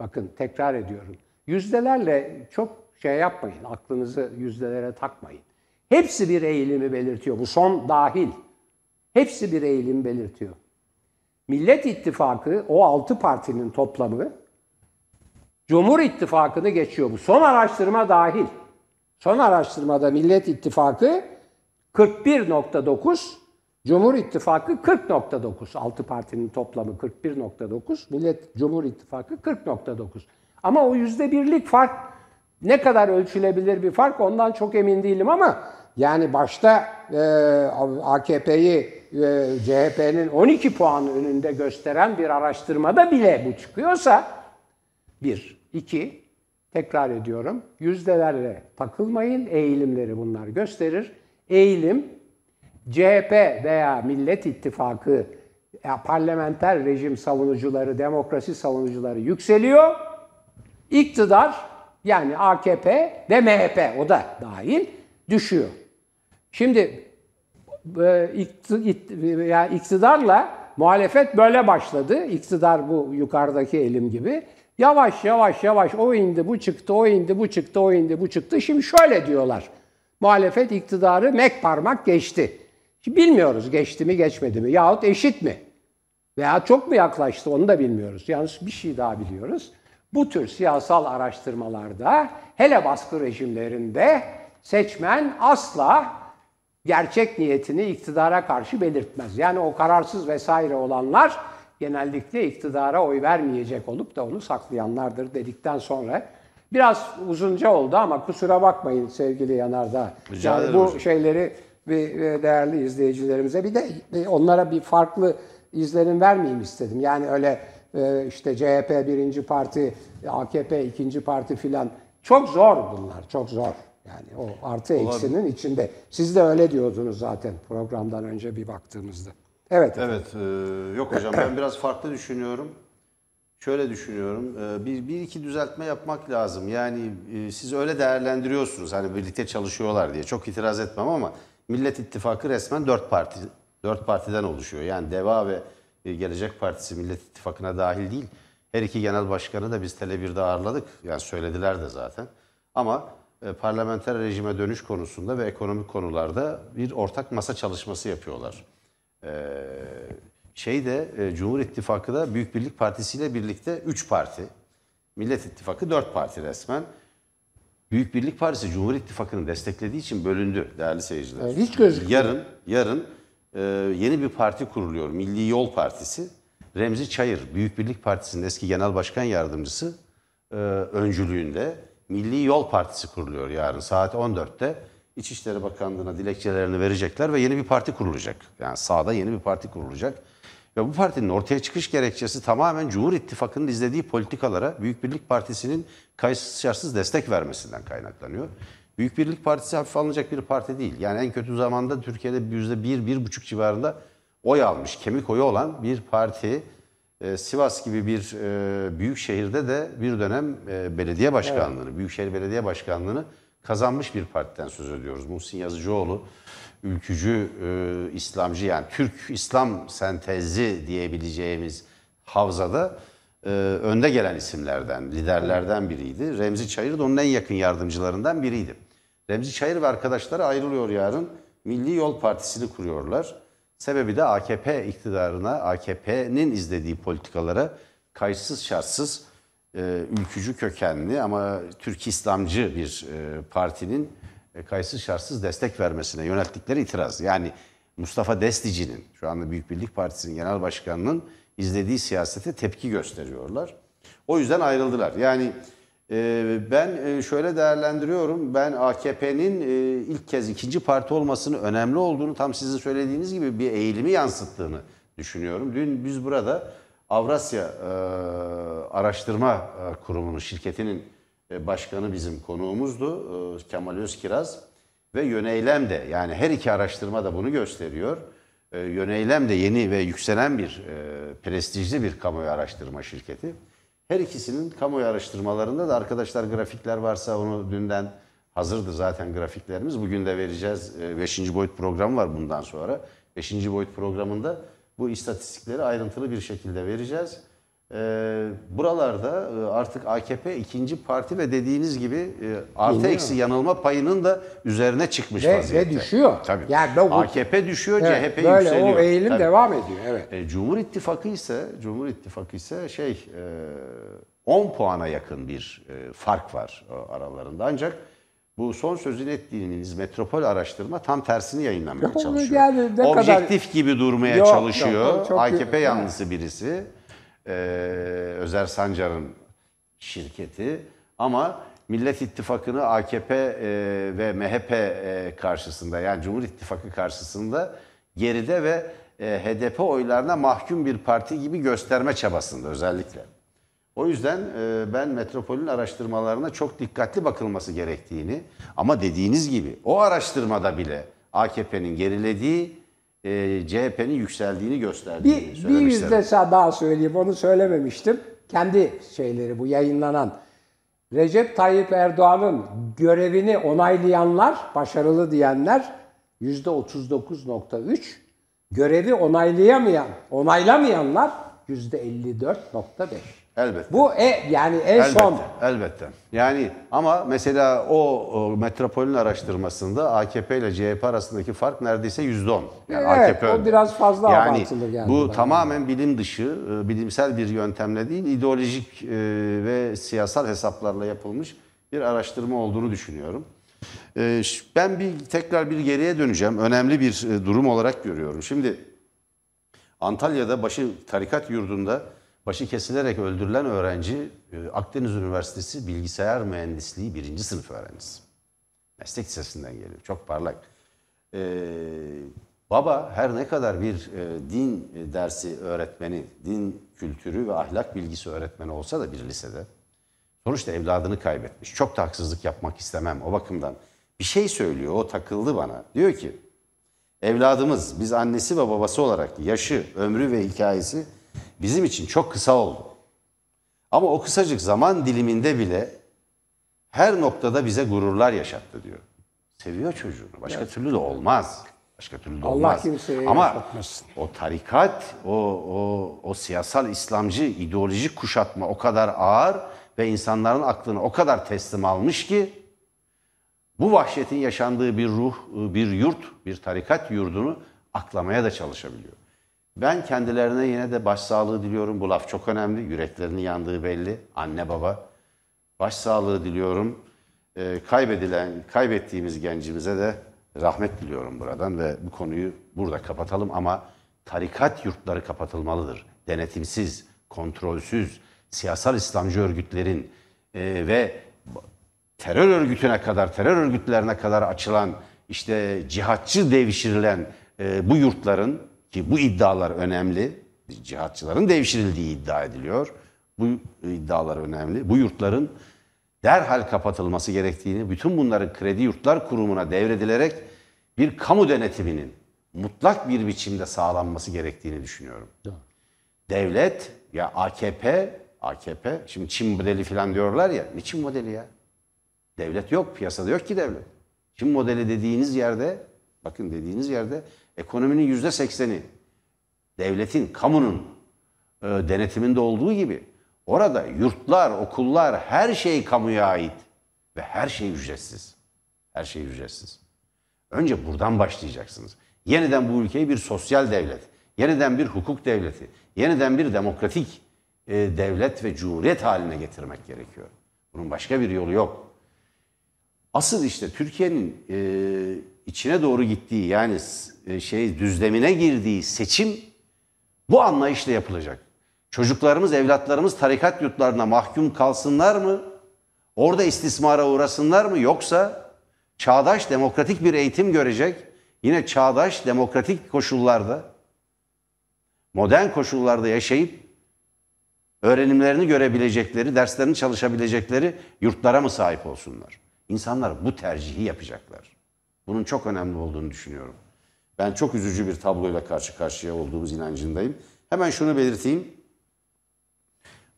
bakın tekrar ediyorum, yüzdelerle çok şey yapmayın, aklınızı yüzdelere takmayın. Hepsi bir eğilimi belirtiyor. Bu son dahil. Hepsi bir eğilim belirtiyor. Millet İttifakı o altı partinin toplamı Cumhur İttifakı'nı geçiyor. Bu son araştırma dahil. Son araştırmada Millet İttifakı 41.9, Cumhur İttifakı 40.9. Altı partinin toplamı 41.9, Millet Cumhur İttifakı 40.9. Ama o yüzde birlik fark ne kadar ölçülebilir bir fark ondan çok emin değilim ama Yani başta e, AKP'yi CHP'nin 12 puan önünde gösteren bir araştırmada bile bu çıkıyorsa bir, iki, tekrar ediyorum, yüzdelerle takılmayın, eğilimleri bunlar gösterir. Eğilim CHP veya Millet İttifakı ya, parlamenter rejim savunucuları, demokrasi savunucuları yükseliyor. İktidar yani AKP ve MHP o da dahil düşüyor. Şimdi e, ikti- it- ya iktidarla muhalefet böyle başladı. İktidar bu yukarıdaki elim gibi. Yavaş yavaş yavaş o indi bu çıktı, o indi bu çıktı, o indi bu çıktı. Şimdi şöyle diyorlar. Muhalefet iktidarı mek parmak geçti. Şimdi bilmiyoruz geçti mi geçmedi mi yahut eşit mi? Veya çok mu yaklaştı onu da bilmiyoruz. Yalnız bir şey daha biliyoruz. Bu tür siyasal araştırmalarda hele baskı rejimlerinde seçmen asla gerçek niyetini iktidara karşı belirtmez. Yani o kararsız vesaire olanlar genellikle iktidara oy vermeyecek olup da onu saklayanlardır dedikten sonra biraz uzunca oldu ama kusura bakmayın sevgili Yanardağ. Rica Yani bu hocam. şeyleri bir e, değerli izleyicilerimize bir de e, onlara bir farklı izlenim vermeyeyim istedim. Yani öyle e, işte CHP birinci parti, AKP ikinci parti filan çok zor bunlar, çok zor. Yani o artı eksinin içinde. Siz de öyle diyordunuz zaten programdan önce bir baktığımızda. Evet. Evet, e, yok hocam ben biraz farklı düşünüyorum. Şöyle düşünüyorum, e, bir, bir iki düzeltme yapmak lazım. Yani e, siz öyle değerlendiriyorsunuz hani birlikte çalışıyorlar diye. Çok itiraz etmem ama Millet İttifakı resmen dört parti, dört partiden oluşuyor. Yani DEVA ve e, Gelecek Partisi Millet İttifakı'na dahil değil. Her iki genel başkanı da biz Tele1'de ağırladık. Yani söylediler de zaten. Ama parlamenter rejime dönüş konusunda ve ekonomik konularda bir ortak masa çalışması yapıyorlar. Şeyde e, Cumhur İttifakı da Büyük Birlik Partisi ile birlikte 3 parti. Millet İttifakı 4 parti resmen. Büyük Birlik Partisi Cumhur İttifakı'nı desteklediği için bölündü değerli seyirciler. Evet, hiç gözükmüyor. Yarın yarın e, yeni bir parti kuruluyor. Milli Yol Partisi. Remzi Çayır Büyük Birlik Partisi'nin eski genel başkan yardımcısı e, öncülüğünde Milli Yol Partisi kuruluyor yarın saat 14'te. İçişleri Bakanlığı'na dilekçelerini verecekler ve yeni bir parti kurulacak. Yani sağda yeni bir parti kurulacak. Ve bu partinin ortaya çıkış gerekçesi tamamen Cumhur İttifakı'nın izlediği politikalara Büyük Birlik Partisi'nin kayıtsız şartsız destek vermesinden kaynaklanıyor. Büyük Birlik Partisi hafife alınacak bir parti değil. Yani en kötü zamanda Türkiye'de yüzde bir, bir buçuk civarında oy almış, kemik oyu olan bir parti. Ee, Sivas gibi bir e, büyük şehirde de bir dönem e, belediye başkanlığını, Büyükşehir Belediye Başkanlığını kazanmış bir partiden söz ediyoruz. Muhsin Yazıcıoğlu, ülkücü, e, İslamcı yani Türk İslam sentezi diyebileceğimiz havzada e, önde gelen isimlerden, liderlerden biriydi. Remzi Çayır da onun en yakın yardımcılarından biriydi. Remzi Çayır ve arkadaşları ayrılıyor yarın. Milli Yol Partisi'ni kuruyorlar. Sebebi de AKP iktidarına, AKP'nin izlediği politikalara kayıtsız şartsız e, ülkücü kökenli ama Türk İslamcı bir e, partinin e, kayıtsız şartsız destek vermesine yönelttikleri itiraz. Yani Mustafa Destici'nin, şu anda Büyük Birlik Partisi'nin genel başkanının izlediği siyasete tepki gösteriyorlar. O yüzden ayrıldılar. Yani ben e, şöyle değerlendiriyorum. Ben AKP'nin e, ilk kez ikinci parti olmasını önemli olduğunu tam sizin söylediğiniz gibi bir eğilimi yansıttığını düşünüyorum. Dün biz burada Avrasya e, Araştırma Kurumu'nun şirketinin başkanı bizim konuğumuzdu Kemal Özkiraz ve Yöneylem de yani her iki araştırma da bunu gösteriyor. Yöneylem de yeni ve yükselen bir prestijli bir kamuoyu araştırma şirketi. Her ikisinin kamuoyu araştırmalarında da arkadaşlar grafikler varsa onu dünden hazırdı zaten grafiklerimiz. Bugün de vereceğiz. 5. boyut programı var bundan sonra. 5. boyut programında bu istatistikleri ayrıntılı bir şekilde vereceğiz. Ee, buralarda e, artık AKP ikinci parti ve dediğiniz gibi e, artı Bilmiyorum. eksi yanılma payının da üzerine çıkmış Ve- ve vaziyette. düşüyor. Tabii. Yani bu- AKP düşüyor, Evet, CHP böyle yükseliyor. o eğilim Tabii. devam ediyor. Evet. E, Cumhur İttifakı ise Cumhur İttifakı ise şey e, 10 puana yakın bir e, fark var o aralarında. Ancak bu son sözünü ettiğiniz metropol araştırma tam tersini yayınlamaya Yok, çalışıyor. yani ne kadar- Objektif gibi durmaya Yok, çalışıyor. yok, o çok- AKP yanlısı birisi. E, Özer Sancar'ın şirketi ama Millet İttifakı'nı AKP e, ve MHP e, karşısında yani Cumhur İttifakı karşısında geride ve e, HDP oylarına mahkum bir parti gibi gösterme çabasında özellikle. O yüzden e, ben metropolün araştırmalarına çok dikkatli bakılması gerektiğini ama dediğiniz gibi o araştırmada bile AKP'nin gerilediği, e, CHP'nin yükseldiğini gösterdiğini Bir, bir yüzde daha söyleyeyim. Onu söylememiştim. Kendi şeyleri bu yayınlanan. Recep Tayyip Erdoğan'ın görevini onaylayanlar, başarılı diyenler yüzde 39.3. Görevi onaylayamayan, onaylamayanlar yüzde 54.5. Elbette. Bu e, yani en Elbette, son elbette. Yani ama mesela o, o metropolün araştırmasında AKP ile CHP arasındaki fark neredeyse yüzde on. Yani Evet, AKP o önde. biraz fazla yani abartılı geldi Bu bana. tamamen bilim dışı, e, bilimsel bir yöntemle değil, ideolojik e, ve siyasal hesaplarla yapılmış bir araştırma olduğunu düşünüyorum. E, Ben bir tekrar bir geriye döneceğim. Önemli bir durum olarak görüyorum. Şimdi Antalya'da başı tarikat yurdunda başı kesilerek öldürülen öğrenci e, Akdeniz Üniversitesi Bilgisayar Mühendisliği birinci sınıf öğrencisi. Meslek lisesinden geliyor. Çok parlak. Ee, baba her ne kadar bir e, din dersi öğretmeni, din kültürü ve ahlak bilgisi öğretmeni olsa da bir lisede sonuçta evladını kaybetmiş. Çok da haksızlık yapmak istemem o bakımdan. Bir şey söylüyor, o takıldı bana. Diyor ki, Evladımız, biz annesi ve babası olarak yaşı, ömrü ve hikayesi bizim için çok kısa oldu. Ama o kısacık zaman diliminde bile her noktada bize gururlar yaşattı diyor. Seviyor çocuğunu. Başka türlü de olmaz. Başka türlü de Allah olmaz. Ama yaşatmasın. o tarikat, o, o, o siyasal İslamcı ideolojik kuşatma o kadar ağır ve insanların aklını o kadar teslim almış ki bu vahşetin yaşandığı bir ruh, bir yurt, bir tarikat yurdunu aklamaya da çalışabiliyor. Ben kendilerine yine de başsağlığı diliyorum. Bu laf çok önemli. Yüreklerinin yandığı belli. Anne baba. Başsağlığı diliyorum. Ee, kaybedilen, kaybettiğimiz gencimize de rahmet diliyorum buradan ve bu konuyu burada kapatalım ama tarikat yurtları kapatılmalıdır. Denetimsiz, kontrolsüz, siyasal İslamcı örgütlerin e, ve terör örgütüne kadar, terör örgütlerine kadar açılan işte cihatçı devşirilen e, bu yurtların ki bu iddialar önemli. Cihatçıların devşirildiği iddia ediliyor. Bu iddialar önemli. Bu yurtların derhal kapatılması gerektiğini, bütün bunların kredi yurtlar kurumuna devredilerek bir kamu denetiminin mutlak bir biçimde sağlanması gerektiğini düşünüyorum. Devlet ya AKP, AKP şimdi Çin modeli falan diyorlar ya. Ne Çin modeli ya? Devlet yok, piyasada yok ki devlet. Çin modeli dediğiniz yerde, bakın dediğiniz yerde ekonominin yüzde sekseni devletin, kamunun e, denetiminde olduğu gibi orada yurtlar, okullar, her şey kamuya ait ve her şey ücretsiz. Her şey ücretsiz. Önce buradan başlayacaksınız. Yeniden bu ülkeyi bir sosyal devlet, yeniden bir hukuk devleti, yeniden bir demokratik e, devlet ve cumhuriyet haline getirmek gerekiyor. Bunun başka bir yolu yok. Asıl işte Türkiye'nin e, içine doğru gittiği yani şey düzlemine girdiği seçim bu anlayışla yapılacak. Çocuklarımız, evlatlarımız tarikat yurtlarına mahkum kalsınlar mı? Orada istismara uğrasınlar mı? Yoksa çağdaş demokratik bir eğitim görecek, yine çağdaş demokratik koşullarda, modern koşullarda yaşayıp öğrenimlerini görebilecekleri, derslerini çalışabilecekleri yurtlara mı sahip olsunlar? İnsanlar bu tercihi yapacaklar. Bunun çok önemli olduğunu düşünüyorum. Ben çok üzücü bir tabloyla karşı karşıya olduğumuz inancındayım. Hemen şunu belirteyim.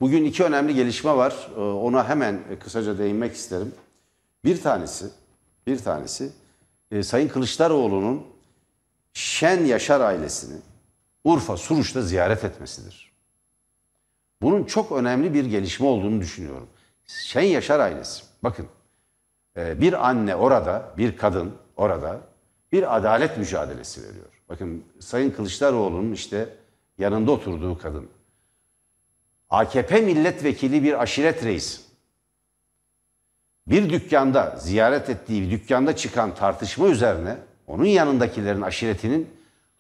Bugün iki önemli gelişme var. Ee, Ona hemen kısaca değinmek isterim. Bir tanesi, bir tanesi e, Sayın Kılıçdaroğlu'nun Şen Yaşar ailesini Urfa Suruç'ta ziyaret etmesidir. Bunun çok önemli bir gelişme olduğunu düşünüyorum. Şen Yaşar ailesi, bakın e, bir anne orada, bir kadın orada bir adalet mücadelesi veriyor. Bakın Sayın Kılıçdaroğlu'nun işte yanında oturduğu kadın. AKP milletvekili bir aşiret reisi. Bir dükkanda, ziyaret ettiği bir dükkanda çıkan tartışma üzerine onun yanındakilerin aşiretinin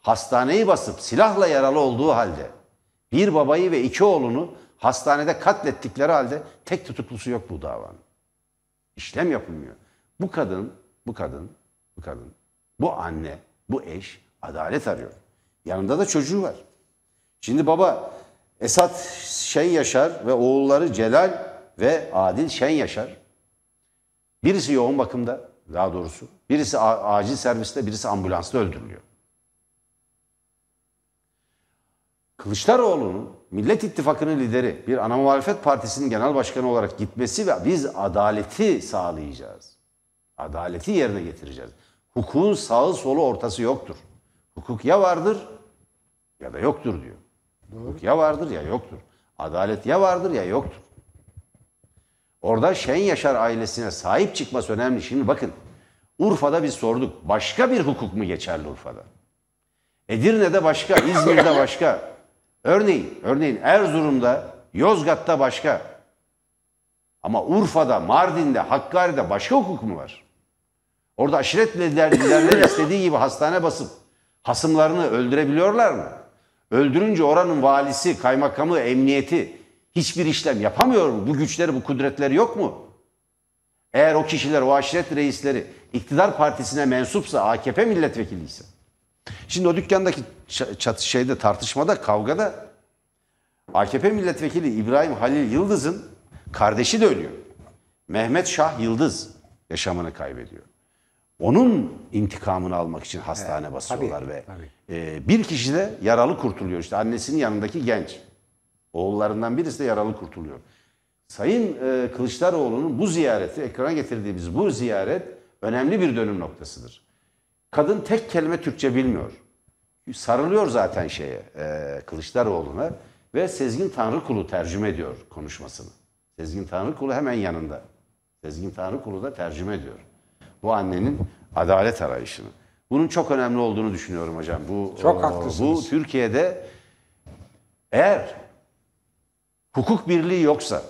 hastaneyi basıp silahla yaralı olduğu halde bir babayı ve iki oğlunu hastanede katlettikleri halde tek tutuklusu yok bu davanın. İşlem yapılmıyor. Bu kadın, bu kadın, bu kadın, bu anne, bu eş adalet arıyor. Yanında da çocuğu var. Şimdi baba Esat Şen Yaşar ve oğulları Celal ve Adil Şen Yaşar. Birisi yoğun bakımda daha doğrusu. Birisi acil serviste, birisi ambulansta öldürülüyor. Kılıçdaroğlu'nun Millet İttifakı'nın lideri, bir ana muhalefet partisinin genel başkanı olarak gitmesi ve biz adaleti sağlayacağız. Adaleti yerine getireceğiz. Hukukun sağı solu ortası yoktur. Hukuk ya vardır ya da yoktur diyor. Hukuk ya vardır ya yoktur. Adalet ya vardır ya yoktur. Orada Şen Yaşar ailesine sahip çıkması önemli. Şimdi bakın Urfa'da biz sorduk. Başka bir hukuk mu geçerli Urfa'da? Edirne'de başka, İzmir'de başka. Örneğin, örneğin Erzurum'da, Yozgat'ta başka. Ama Urfa'da, Mardin'de, Hakkari'de başka hukuk mu var? Orada aşiret lider- liderleri istediği gibi hastane basıp hasımlarını öldürebiliyorlar mı? Öldürünce oranın valisi, kaymakamı, emniyeti hiçbir işlem yapamıyor mu? Bu güçleri, bu kudretleri yok mu? Eğer o kişiler, o aşiret reisleri iktidar partisine mensupsa, AKP milletvekili ise. Şimdi o dükkandaki çatı şeyde tartışmada, kavgada AKP milletvekili İbrahim Halil Yıldız'ın kardeşi de ölüyor. Mehmet Şah Yıldız yaşamını kaybediyor. Onun intikamını almak için hastane basıyorlar tabii, ve tabii. e, bir kişi de yaralı kurtuluyor. İşte annesinin yanındaki genç. Oğullarından birisi de yaralı kurtuluyor. Sayın e, Kılıçdaroğlu'nun bu ziyareti, ekrana getirdiğimiz bu ziyaret önemli bir dönüm noktasıdır. Kadın tek kelime Türkçe bilmiyor. Sarılıyor zaten şeye, e, Kılıçdaroğlu'na ve Sezgin Tanrıkulu tercüme ediyor konuşmasını. Sezgin Tanrıkulu hemen yanında. Sezgin Tanrıkulu da tercüme ediyor. Bu annenin adalet arayışını. Bunun çok önemli olduğunu düşünüyorum hocam. Bu Çok haklısınız. Bu Türkiye'de eğer hukuk birliği yoksa,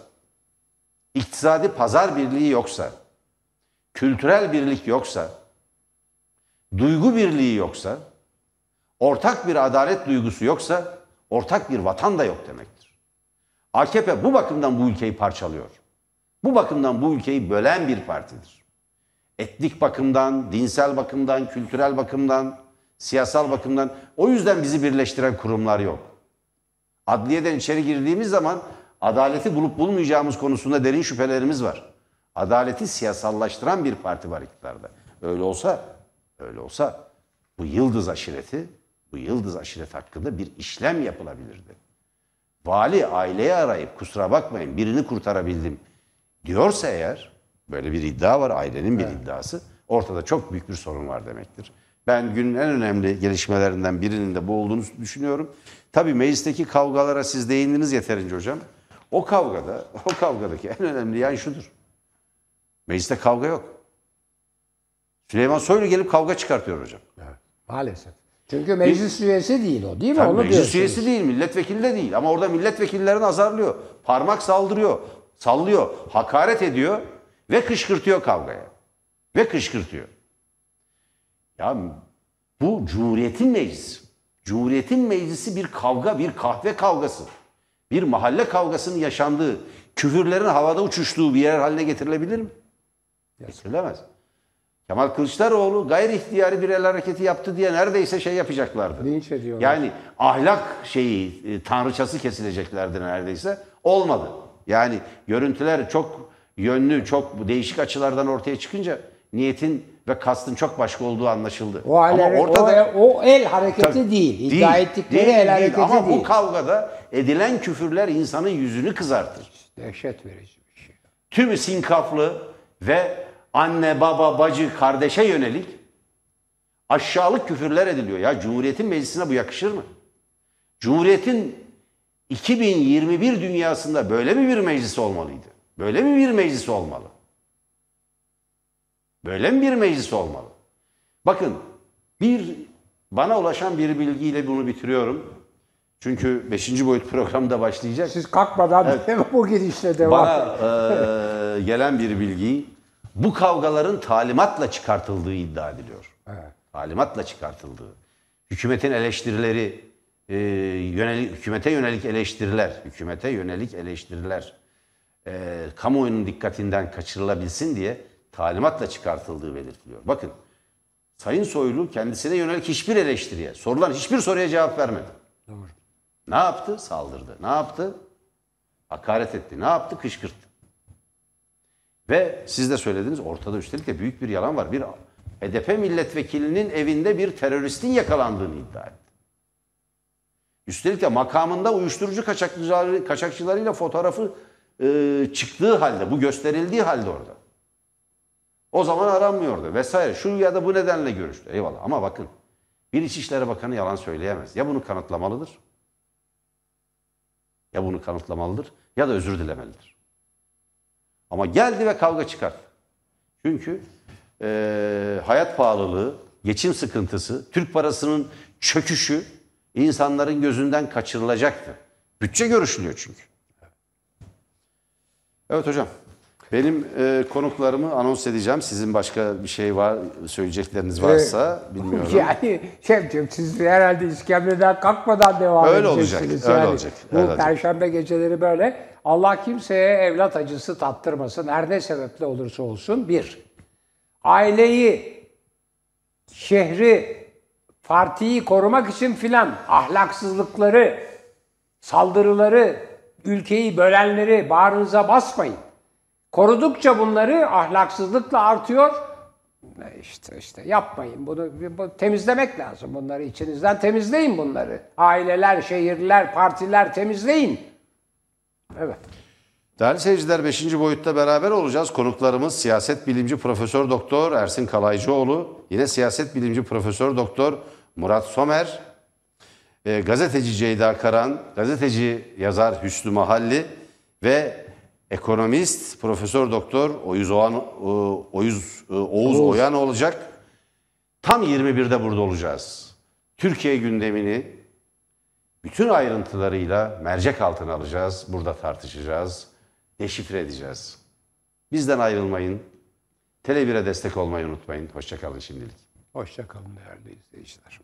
iktisadi pazar birliği yoksa, kültürel birlik yoksa, duygu birliği yoksa, ortak bir adalet duygusu yoksa, ortak bir vatan da yok demektir. AKP bu bakımdan bu ülkeyi parçalıyor. Bu bakımdan bu ülkeyi bölen bir partidir. Etnik bakımdan, dinsel bakımdan, kültürel bakımdan, siyasal bakımdan. O yüzden bizi birleştiren kurumlar yok. Adliyeden içeri girdiğimiz zaman adaleti bulup bulmayacağımız konusunda derin şüphelerimiz var. Adaleti siyasallaştıran bir parti var iktidarda. Öyle olsa, öyle olsa bu Yıldız aşireti, bu Yıldız aşiret hakkında bir işlem yapılabilirdi. Vali aileyi arayıp kusura bakmayın birini kurtarabildim diyorsa eğer böyle bir iddia var ailenin bir iddiası ortada çok büyük bir sorun var demektir. Ben günün en önemli gelişmelerinden birinin de bu olduğunu düşünüyorum. Tabii meclisteki kavgalara siz değindiniz yeterince hocam. O kavgada, o kavgadaki en önemli yan şudur. Mecliste kavga yok. Süleyman Soylu gelip kavga çıkartıyor hocam. Evet, maalesef. Çünkü meclis üyesi değil o değil mi? Onu meclis diyorsunuz. üyesi değil, milletvekili de değil. Ama orada milletvekillerini azarlıyor. Parmak saldırıyor, sallıyor, hakaret ediyor ve kışkırtıyor kavgaya. Ve kışkırtıyor. Ya bu Cumhuriyet'in meclisi. Cumhuriyet'in meclisi bir kavga, bir kahve kavgası. Bir mahalle kavgasının yaşandığı, küfürlerin havada uçuştuğu bir yer haline getirilebilir mi? Getirilemez. Kemal Kılıçdaroğlu gayri ihtiyari bir el hareketi yaptı diye neredeyse şey yapacaklardı. Linç ediyorlar. Yani ahlak şeyi, e, tanrıçası kesileceklerdi neredeyse. Olmadı. Yani görüntüler çok yönlü, çok değişik açılardan ortaya çıkınca niyetin ve kastın çok başka olduğu anlaşıldı. O, el, o, o el hareketi Tabii. değil. İddia ettikleri değil, el değil. hareketi Ama değil. bu kavgada edilen küfürler insanın yüzünü kızartır. Dehşet verici bir şey. Tümü sinkaflı ve anne, baba, bacı, kardeşe yönelik aşağılık küfürler ediliyor. Ya Cumhuriyet'in meclisine bu yakışır mı? Cumhuriyet'in 2021 dünyasında böyle mi bir meclis olmalıydı? Böyle mi bir meclis olmalı? Böyle mi bir meclis olmalı? Bakın bir bana ulaşan bir bilgiyle bunu bitiriyorum. Çünkü 5. boyut programda başlayacak. Siz kalkmadan bu gidişle devam Bana eee, gelen bir bilgi bu kavgaların talimatla çıkartıldığı iddia ediliyor. Evet. Talimatla çıkartıldığı. Hükümetin eleştirileri, eee, yönelik, hükümete yönelik eleştiriler, hükümete yönelik eleştiriler, e, kamuoyunun dikkatinden kaçırılabilsin diye talimatla çıkartıldığı belirtiliyor. Bakın Sayın Soylu kendisine yönelik hiçbir eleştiriye, sorulan hiçbir soruya cevap vermedi. Doğru. Ne yaptı? Saldırdı. Ne yaptı? Hakaret etti. Ne yaptı? Kışkırttı. Ve siz de söylediniz ortada üstelik de büyük bir yalan var. Bir HDP milletvekilinin evinde bir teröristin yakalandığını iddia etti. Üstelik de makamında uyuşturucu kaçakçıları, kaçakçılarıyla fotoğrafı e, çıktığı halde, bu gösterildiği halde orada. O zaman aranmıyordu vesaire. Şu ya da bu nedenle görüştü. Eyvallah ama bakın bir İçişleri Bakanı yalan söyleyemez. Ya bunu kanıtlamalıdır ya bunu kanıtlamalıdır ya da özür dilemelidir. Ama geldi ve kavga çıkarttı. Çünkü eee, hayat pahalılığı, geçim sıkıntısı, Türk parasının çöküşü insanların gözünden kaçırılacaktı. Bütçe görüşülüyor çünkü. Evet hocam. Benim eee, konuklarımı anons edeceğim. Sizin başka bir şey var, söyleyecekleriniz varsa bilmiyorum. Yani Şevcim siz herhalde iskemleden kalkmadan devam Öyle olacak, edeceksiniz. öyle yani. olacak, Bu öyle olacak. perşembe geceleri böyle. Allah kimseye evlat acısı tattırmasın. Her ne sebeple olursa olsun. Bir, aileyi, şehri, partiyi korumak için filan ahlaksızlıkları, saldırıları, ülkeyi bölenleri bağrınıza basmayın. Korudukça bunları ahlaksızlıkla artıyor. E İşte işte yapmayın bunu bu- temizlemek lazım bunları içinizden temizleyin bunları. Aileler, şehirler, partiler temizleyin. Evet. Değerli seyirciler 5. boyutta beraber olacağız. Konuklarımız siyaset bilimci Profesör Doktor Ersin Kalaycıoğlu, yine siyaset bilimci Profesör Doktor Murat Somer, e, gazeteci Ceyda Karan, gazeteci yazar Hüsnü Mahalli ve ekonomist Profesör Doktor Oyuz Oğan, e, Oyuz, e, Oğuz Oyan olacak. Tam 21'de burada olacağız. Türkiye gündemini bütün ayrıntılarıyla mercek altına alacağız. Burada tartışacağız, deşifre edeceğiz. Bizden ayrılmayın. Tele 1'e destek olmayı unutmayın. Hoşçakalın şimdilik. Hoşçakalın değerli izleyiciler.